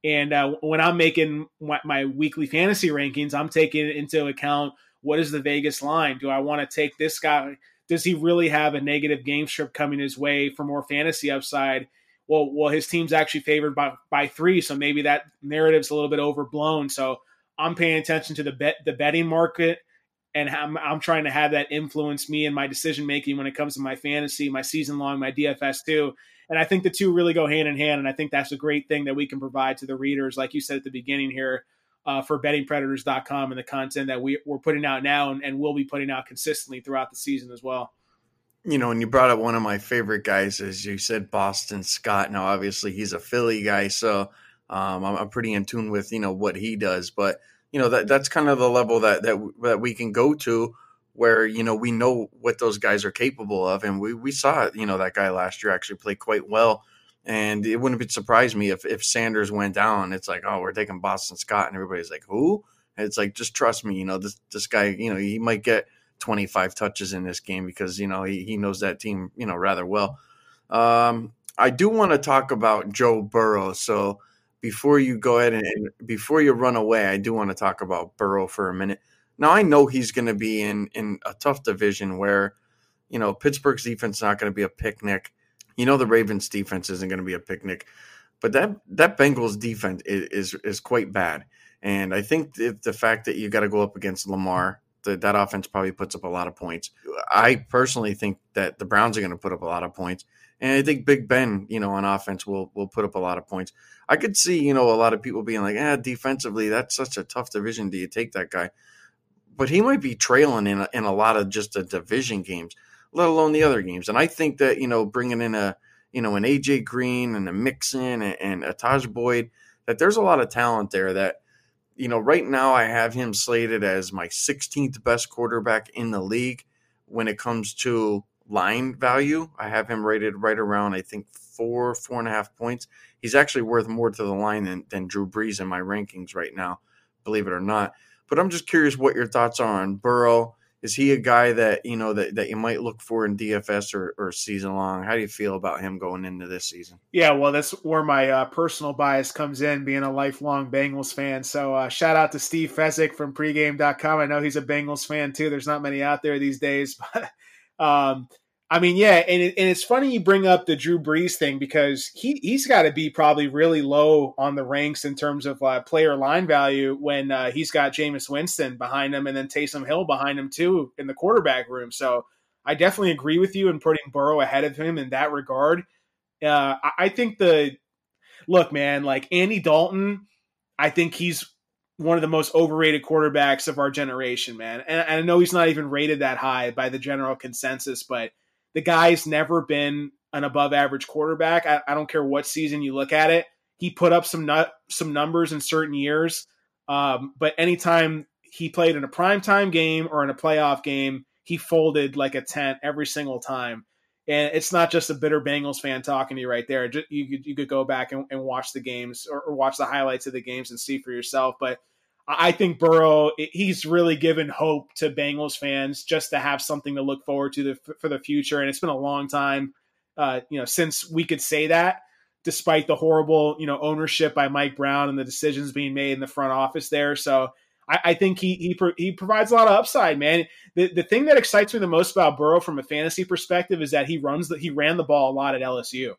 And uh, when I'm making my, my, weekly fantasy rankings, I'm taking into account what is the Vegas line? Do I want to take this guy? does he really have a negative game script coming his way for more fantasy upside? Well, well, his team's actually favored by by three, so maybe that narrative's a little bit overblown. So I'm paying attention to the bet the betting market, and I'm, I'm trying to have that influence me and my decision making when it comes to my fantasy, my season long, my DFS too. And I think the two really go hand in hand, and I think that's a great thing that we can provide to the readers, like you said at the beginning here uh, for bettingpredators.com and the content that we, we're putting out now and, and will be putting out consistently throughout the season as well. You know, and you brought up one of my favorite guys, as you said, Boston Scott. Now, obviously, he's a Philly guy, so um, I'm, I'm, pretty in tune with you know what he does. But you know that that's kind of the level that that that we can go to, where you know we know what those guys are capable of, and we we saw you know that guy last year actually play quite well and it wouldn't have surprised me if, if Sanders went down. It's like, oh, we're taking Boston Scott, and everybody's like, who? And it's like, just trust me, you know, this this guy, you know, he might get 25 touches in this game because, you know, he, he knows that team, you know, rather well. Um, I do want to talk about Joe Burrow. So before you go ahead and, and before you run away, I do want to talk about Burrow for a minute. Now I know he's going to be in in a tough division where, you know, Pittsburgh's defense is not going to be a picnic. You know, the Ravens defense isn't going to be a picnic, but that that Bengals defense is is, is quite bad. And I think the fact that you got to go up against Lamar, the, that offense probably puts up a lot of points. I personally think that the Browns are going to put up a lot of points. And I think Big Ben, you know, on offense will will put up a lot of points. I could see, you know, a lot of people being like, "Ah, defensively, that's such a tough division. Do you take that guy?" But he might be trailing in a, in a lot of just the division games, let alone the other games. And I think that you know, bringing in a you know an AJ Green and a Mixon and, and a Taj Boyd, that there's a lot of talent there. That you know, right now I have him slated as my 16th best quarterback in the league when it comes to line value. I have him rated right around, I think, four, four and a half points. He's actually worth more to the line than, than Drew Brees in my rankings right now, believe it or not. But I'm just curious what your thoughts are on Burrow. Is he a guy that you know that, that you might look for in DFS or, or season long? How do you feel about him going into this season? Yeah, well, that's where my uh, personal bias comes in, being a lifelong Bengals fan. So uh, shout out to Steve Fezzik from pregame.com. I know he's a Bengals fan too. There's not many out there these days, but um, I mean, yeah, and, it, and it's funny you bring up the Drew Brees thing because he he's got to be probably really low on the ranks in terms of uh, player line value when uh, he's got Jameis Winston behind him and then Taysom Hill behind him too in the quarterback room. So I definitely agree with you in putting Burrow ahead of him in that regard. Uh, I, I think the look, man, like Andy Dalton, I think he's one of the most overrated quarterbacks of our generation, man. And, and I know he's not even rated that high by the general consensus, but the guy's never been an above average quarterback. I, I, don't care what season you look at it. He put up some nut, some numbers in certain years, um, but anytime he played in a primetime game or in a playoff game, he folded like a tent every single time. And it's not just a bitter Bengals fan talking to you right there. You could, you could go back and, and watch the games or, or watch the highlights of the games and see for yourself. But I think Burrow, he's really given hope to Bengals fans just to have something to look forward to the, for the future. And it's been a long time, uh, you know, since we could say that, despite the horrible, you know, ownership by Mike Brown and the decisions being made in the front office there. So I, I think he he he provides a lot of upside, man. The the thing that excites me the most about Burrow from a fantasy perspective is that he runs the he ran the ball a lot at LSU,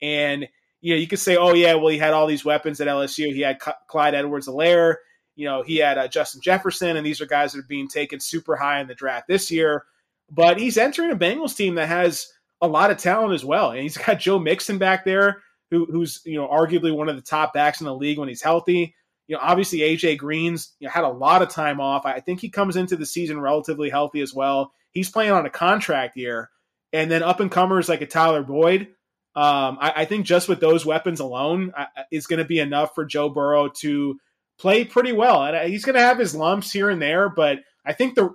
and you know you could say, oh yeah, well he had all these weapons at LSU. He had Clyde Edwards-Helaire you know, he had uh, Justin Jefferson, and these are guys that are being taken super high in the draft this year. But he's entering a Bengals team that has a lot of talent as well, and he's got Joe Mixon back there, who, who's you know arguably one of the top backs in the league when he's healthy. You know, obviously AJ Green's you know, had a lot of time off. I think he comes into the season relatively healthy as well. He's playing on a contract year, and then up and comers like a Tyler Boyd. Um, I, I, think just with those weapons alone uh, is going to be enough for Joe Burrow to play pretty well. And uh, he's going to have his lumps here and there, but I think the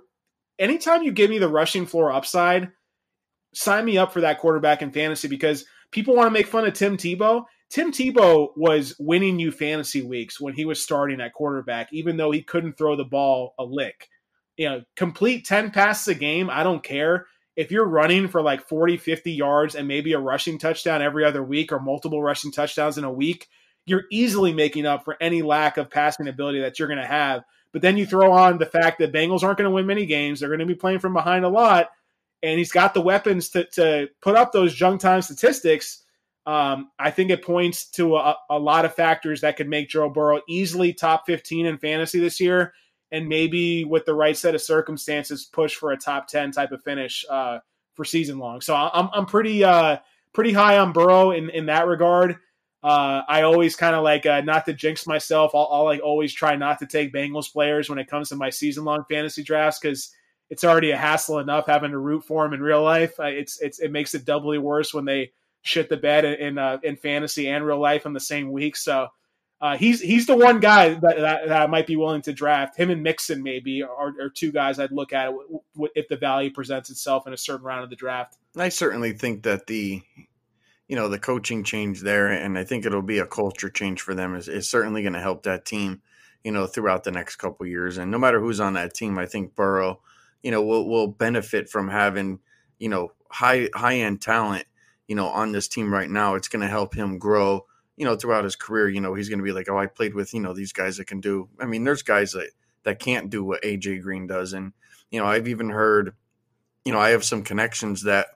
anytime you give me the rushing floor upside, sign me up for that quarterback in fantasy because people want to make fun of Tim Tebow. Tim Tebow was winning you fantasy weeks when he was starting at quarterback, even though he couldn't throw the ball a lick. You know, complete 10 passes a game, I don't care. If you're running for like 40, 50 yards and maybe a rushing touchdown every other week or multiple rushing touchdowns in a week, you're easily making up for any lack of passing ability that you're going to have. But then you throw on the fact that Bengals aren't going to win many games. They're going to be playing from behind a lot. And he's got the weapons to, to put up those junk time statistics. Um, I think it points to a, a, lot of factors that could make Joe Burrow easily top 15 in fantasy this year. And maybe with the right set of circumstances, push for a top 10 type of finish uh, for season long. So I'm, I'm pretty, uh, pretty high on Burrow in, in that regard. Uh, I always kind of like uh, not to jinx myself. I'll, I'll, like always try not to take Bengals players when it comes to my season long fantasy drafts because it's already a hassle enough having to root for them in real life. It's it's it makes it doubly worse when they shit the bed in uh, in fantasy and real life in the same week. So uh, he's he's the one guy that, that, that, I might be willing to draft. Him and Mixon maybe are, are two guys I'd look at if the value presents itself in a certain round of the draft. I certainly think that the you know the coaching change there, and I think it'll be a culture change for them. is is certainly going to help that team, you know, throughout the next couple years. And no matter who's on that team, I think Burrow you know, will will benefit from having you know high high end talent, you know, on this team right now. It's going to help him grow, you know, throughout his career. You know, he's going to be like, oh, I played with you know these guys that can do. I mean, there's guys that that can't do what AJ Green does, and you know, I've even heard, you know, I have some connections that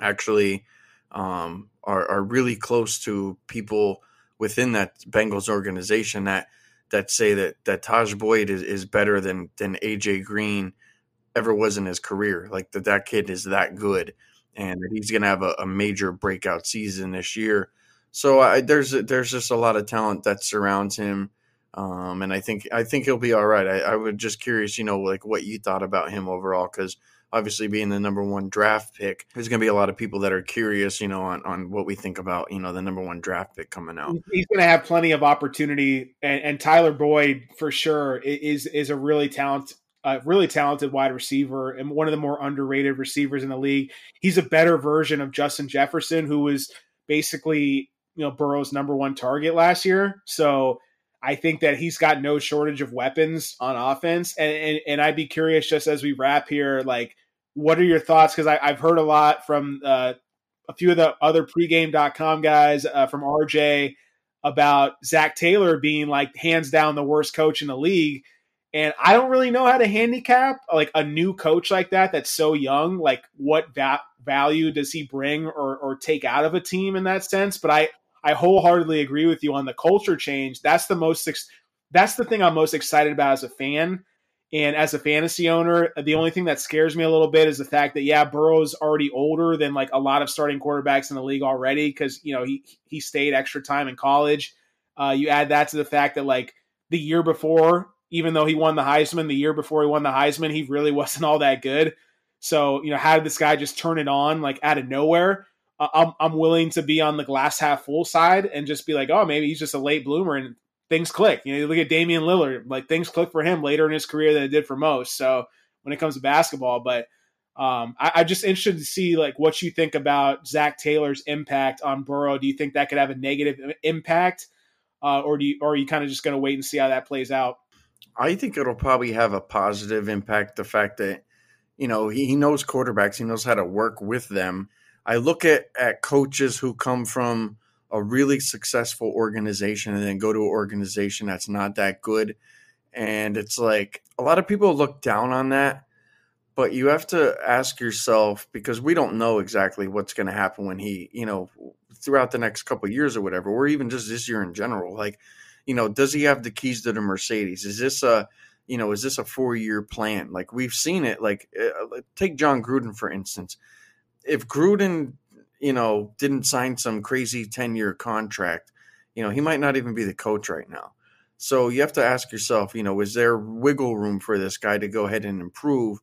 actually um, are are really close to people within that Bengals organization that that say that that Tajh Boyd is, is better than than AJ Green ever was in his career. Like that that kid is that good, and he's going to have a, a, major breakout season this year. So I, there's there's just a lot of talent that surrounds him, um, and I think I think he'll be all right. I, I was just curious, you know, like what you thought about him overall, because obviously being the number one draft pick, there's going to be a lot of people that are curious, you know, on, on what we think about, you know, the number one draft pick coming out. He's going to have plenty of opportunity, and, and Tyler Boyd for sure is is a really talented. A really talented wide receiver and one of the more underrated receivers in the league. He's a better version of Justin Jefferson, who was basically you know Burrow's number one target last year. So I think that he's got no shortage of weapons on offense. And, and, and I'd be curious just as we wrap here, like what are your thoughts? Because I've heard a lot from uh, a few of the other pregame.com guys, uh, from RJ, about Zac Taylor being like hands down the worst coach in the league. And I don't really know how to handicap like a new coach like that that's so young. Like, what va- value does he bring or, or take out of a team in that sense? But I, I wholeheartedly agree with you on the culture change. That's the most, that's the thing I'm most excited about as a fan and as a fantasy owner, the only thing that scares me a little bit is the fact that yeah, Burrow's already older than like a lot of starting quarterbacks in the league already because you know he he stayed extra time in college. Uh, you add that to the fact that like the year before, even though he won the Heisman, the year before he won the Heisman, he really wasn't all that good. So you know, how did this guy just turn it on like out of nowhere? Uh, I'm I'm willing to be on the glass half full side and just be like, oh, maybe he's just a late bloomer and things click. You know, you look at Damian Lillard, like things click for him later in his career than it did for most. So when it comes to basketball, but um, I, am just interested to see like what you think about Zac Taylor's impact on Burrow. Do you think that could have a negative impact, uh, or do you, or are you kind of just going to wait and see how that plays out? I think it'll probably have a positive impact. The fact that you know he, he knows quarterbacks, he knows how to work with them. I look at at coaches who come from a really successful organization and then go to an organization that's not that good. And it's like a lot of people look down on that, but you have to ask yourself because we don't know exactly what's going to happen when he, you know, throughout the next couple years or whatever, or even just this year in general. Like, you know, does he have the keys to the Mercedes? Is this a, you know, is this a four year plan? Like we've seen it. Like, uh, take Jon Gruden for instance. If Gruden you know, didn't sign some crazy 10 year contract, you know, he might not even be the coach right now. So you have to ask yourself, you know, is there wiggle room for this guy to go ahead and improve?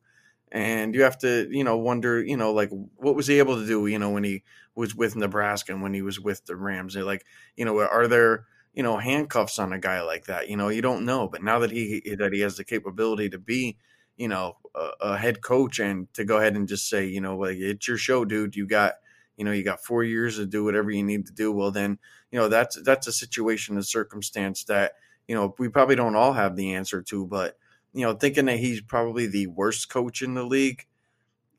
And you have to, you know, wonder, you know, like what was he able to do, you know, when he was with Nebraska and when he was with the Rams? They're like, you know, are there, you know, handcuffs on a guy like that? You know, you don't know. But now that he that he has the capability to be, you know, a, a head coach and to go ahead and just say, you know, like it's your show, dude. You got you know you got four years to do whatever you need to do well then you know that's that's a situation a circumstance that you know we probably don't all have the answer to but you know thinking that he's probably the worst coach in the league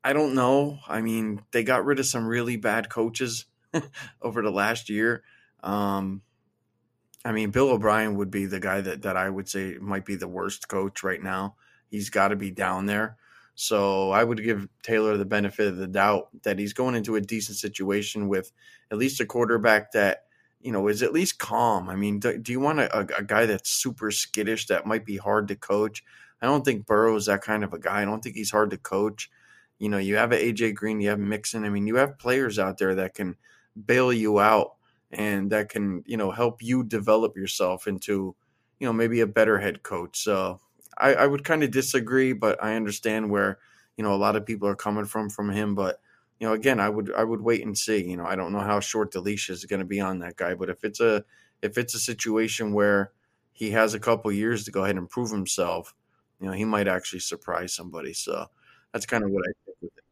i don't know. I mean they got rid of some really bad coaches over the last year. Um i mean bill o'brien would be the guy that that i would say might be the worst coach right now. He's got to be down there so I would give Taylor the benefit of the doubt that he's going into a decent situation with at least a quarterback that you know is at least calm. I mean, do, do you want a, a, guy that's super skittish that might be hard to coach? I don't think Burrow is that kind of a guy. I don't think he's hard to coach. You know, you have AJ Green, you have Mixon. I mean, you have players out there that can bail you out and that can you know help you develop yourself into you know maybe a better head coach. So I, I would kind of disagree, but I understand where you know a lot of people are coming from from him. But you know, again, I would I would wait and see. You know, I don't know how short the leash is going to be on that guy, but if it's a if it's a situation where he has a couple years to go ahead and prove himself, you know, he might actually surprise somebody. So that's kind of what I think with it.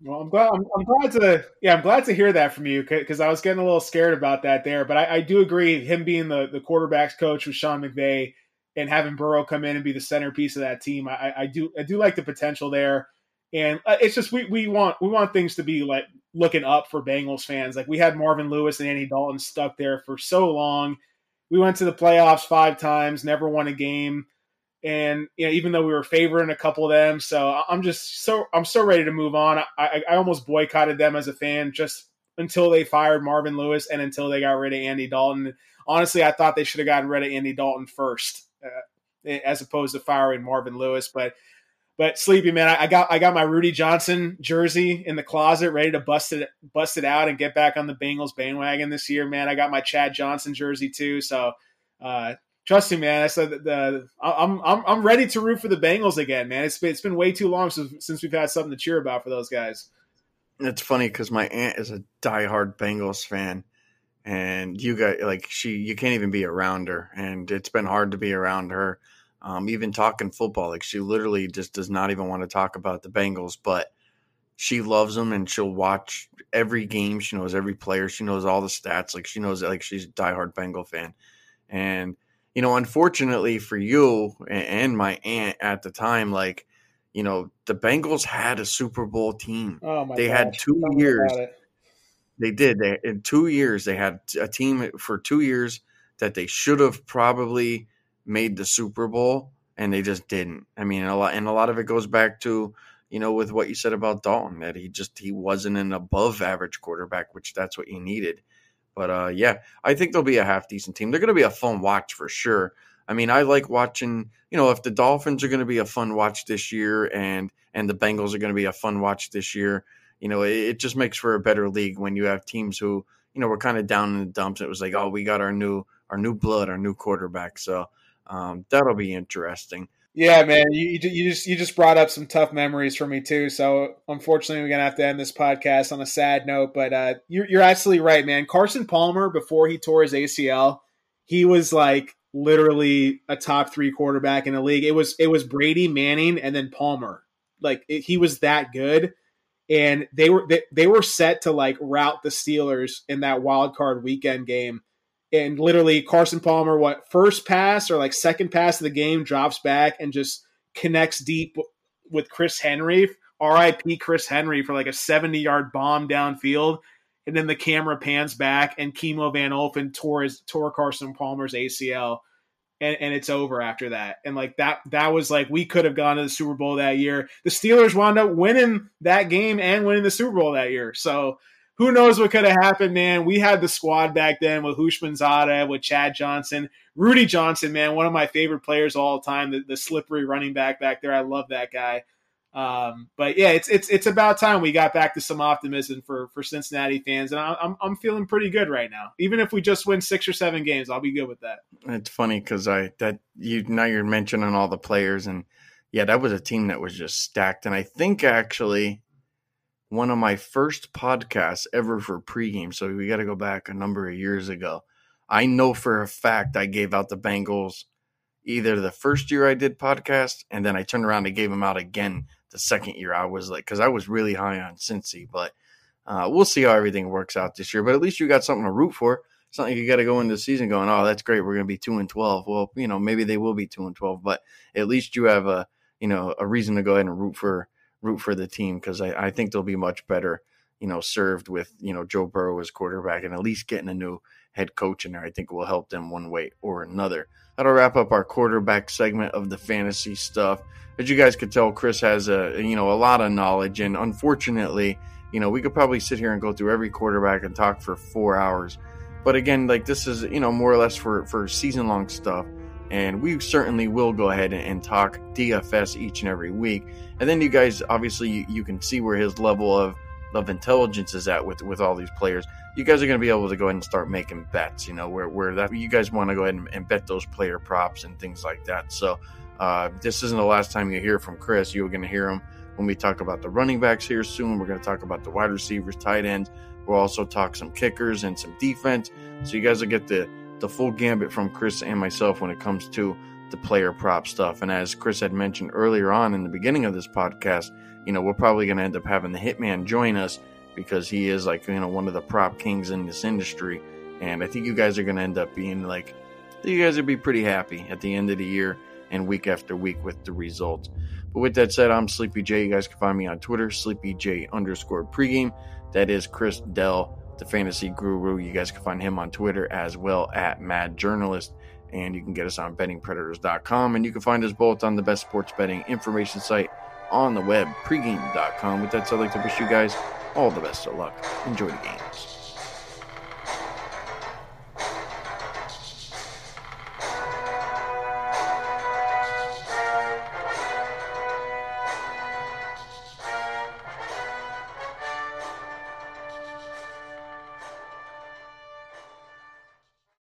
Well, I'm glad. I'm, I'm, glad to. Yeah, I'm glad to hear that from you because I was getting a little scared about that there. But I, I do agree. Him being the the quarterbacks coach with Sean McVay and having Burrow come in and be the centerpiece of that team. I, I do I do like the potential there, and uh, it's just we we want we want things to be like looking up for Bengals fans. Like we had Marvin Lewis and Andy Dalton stuck there for so long. We went to the playoffs five times, never won a game and you know, even though we were favoring a couple of them, so I'm just so I'm so ready to move on. I, I almost boycotted them as a fan just until they fired Marvin Lewis and until they got rid of Andy Dalton. Honestly, I thought they should have gotten rid of Andy Dalton first, uh, as opposed to firing Marvin Lewis. But but sleepy man, I, I, got I got my Rudi Johnson jersey in the closet, ready to bust it bust it out and get back on the Bengals bandwagon this year, man. I got my Chad Johnson jersey too, so. Uh, trust me, man. I said the, the I'm I'm I'm ready to root for the Bengals again, man. It's been, it's been way too long since, since we've had something to cheer about for those guys. It's funny because my aunt is a diehard Bengals fan, and you got like she you can't even be around her, and it's been hard to be around her. Um, even talking football, like she literally just does not even want to talk about the Bengals, but she loves them and she'll watch every game. She knows every player. She knows all the stats. Like she knows like she's a diehard Bengal fan, and you know, unfortunately for you and my aunt at the time, like, you know, the Bengals had a Super Bowl team. Oh my they gosh. had two Tell years. They did. They in two years they had a team for two years that they should have probably made the Super Bowl, and they just didn't. I mean, a lot and a lot of it goes back to you know with what you said about Dalton that he just he wasn't an above average quarterback, which that's what you needed. But uh, yeah, I think they'll be a half decent team. They're going to be a fun watch for sure. I mean, I like watching. You know, if the Dolphins are going to be a fun watch this year, and and the Bengals are going to be a fun watch this year, you know, it, it just makes for a better league when you have teams who you know were kind of down in the dumps. It was like, oh, we got our new our new blood, our new quarterback. So um, that'll be interesting. Yeah, man, you, you just you just brought up some tough memories for me too. So unfortunately, we're gonna have to end this podcast on a sad note. But uh, you're you're absolutely right, man. Carson Palmer before he tore his ACL, he was like literally a top three quarterback in the league. It was it was Brady, Manning, and then Palmer. Like it, he was that good, and they were they, they were set to like rout the Steelers in that wild card weekend game and literally Carson Palmer, what first pass or like second pass of the game, drops back and just connects deep with Chris Henry. R.I.P. Chris Henry for like a 70 yard bomb downfield. And then the camera pans back and Kimo von Oelhoffen tore his tore Carson Palmer's ACL. And, and it's over after that. And like that that was like we could have gone to the Super Bowl that year. The Steelers wound up winning that game and winning the Super Bowl that year. So who knows what could have happened, man? We had the squad back then with Houshmandzadeh, with Chad Johnson, Rudi Johnson, man, one of my favorite players all time, the, the slippery running back back there. I love that guy. Um, but yeah, it's it's it's about time we got back to some optimism for for Cincinnati fans, and I'm I'm feeling pretty good right now. Even if we just win six or seven games, I'll be good with that. It's funny because I that you now you're mentioning all the players, and yeah, that was a team that was just stacked, and I think actually one of my first podcasts ever for pregame. So we got to go back a number of years ago. I know for a fact I gave out the Bengals either the first year I did podcast, and then I turned around and gave them out again the second year. I was like, because I was really high on Cincy, but uh, we'll see how everything works out this year. But at least you got something to root for. Something you got to go into the season going, oh, that's great. We're going to be two and twelve. Well, you know, maybe they will be two and twelve, but at least you have a you know a reason to go ahead and root for root for the team because I, I think they'll be much better, you know, served with, you know, Joe Burrow as quarterback and at least getting a new head coach in there. I think will help them one way or another. That'll wrap up our quarterback segment of the fantasy stuff. As you guys could tell, Chris has a you know a lot of knowledge, and unfortunately, you know, we could probably sit here and go through every quarterback and talk for four hours. But again, like this is you know more or less for for season long stuff and we certainly will go ahead and talk DFS each and every week. And then you guys, obviously, you, you can see where his level of, of intelligence is at with with all these players. You guys are going to be able to go ahead and start making bets. You know where where that you guys want to go ahead and, and, bet those player props and things like that. So uh, this isn't the last time you hear from Chris. You're going to hear him when we talk about the running backs here soon. We're going to talk about the wide receivers, tight ends. We'll also talk some kickers and some defense. So you guys will get the the full gambit from Chris and myself when it comes to the player prop stuff. And as Chris had mentioned earlier on in the beginning of this podcast, you know, we're probably going to end up having the Hitman join us because he is like, you know, one of the prop kings in this industry. And I think you guys are going to end up being like you guys would be pretty happy at the end of the year and week after week with the results. But with that said, I'm Sleepy J. You guys can find me on Twitter, Sleepy J underscore pregame. That is Chris Dell, the fantasy guru. You guys can find him on Twitter as well at Mad Journalist. And you can get us on bettingpredators.com. And you can find us both on the best sports betting information site on the web, pregame.com. With that said, I'd like to wish you guys all the best of luck. Enjoy the games.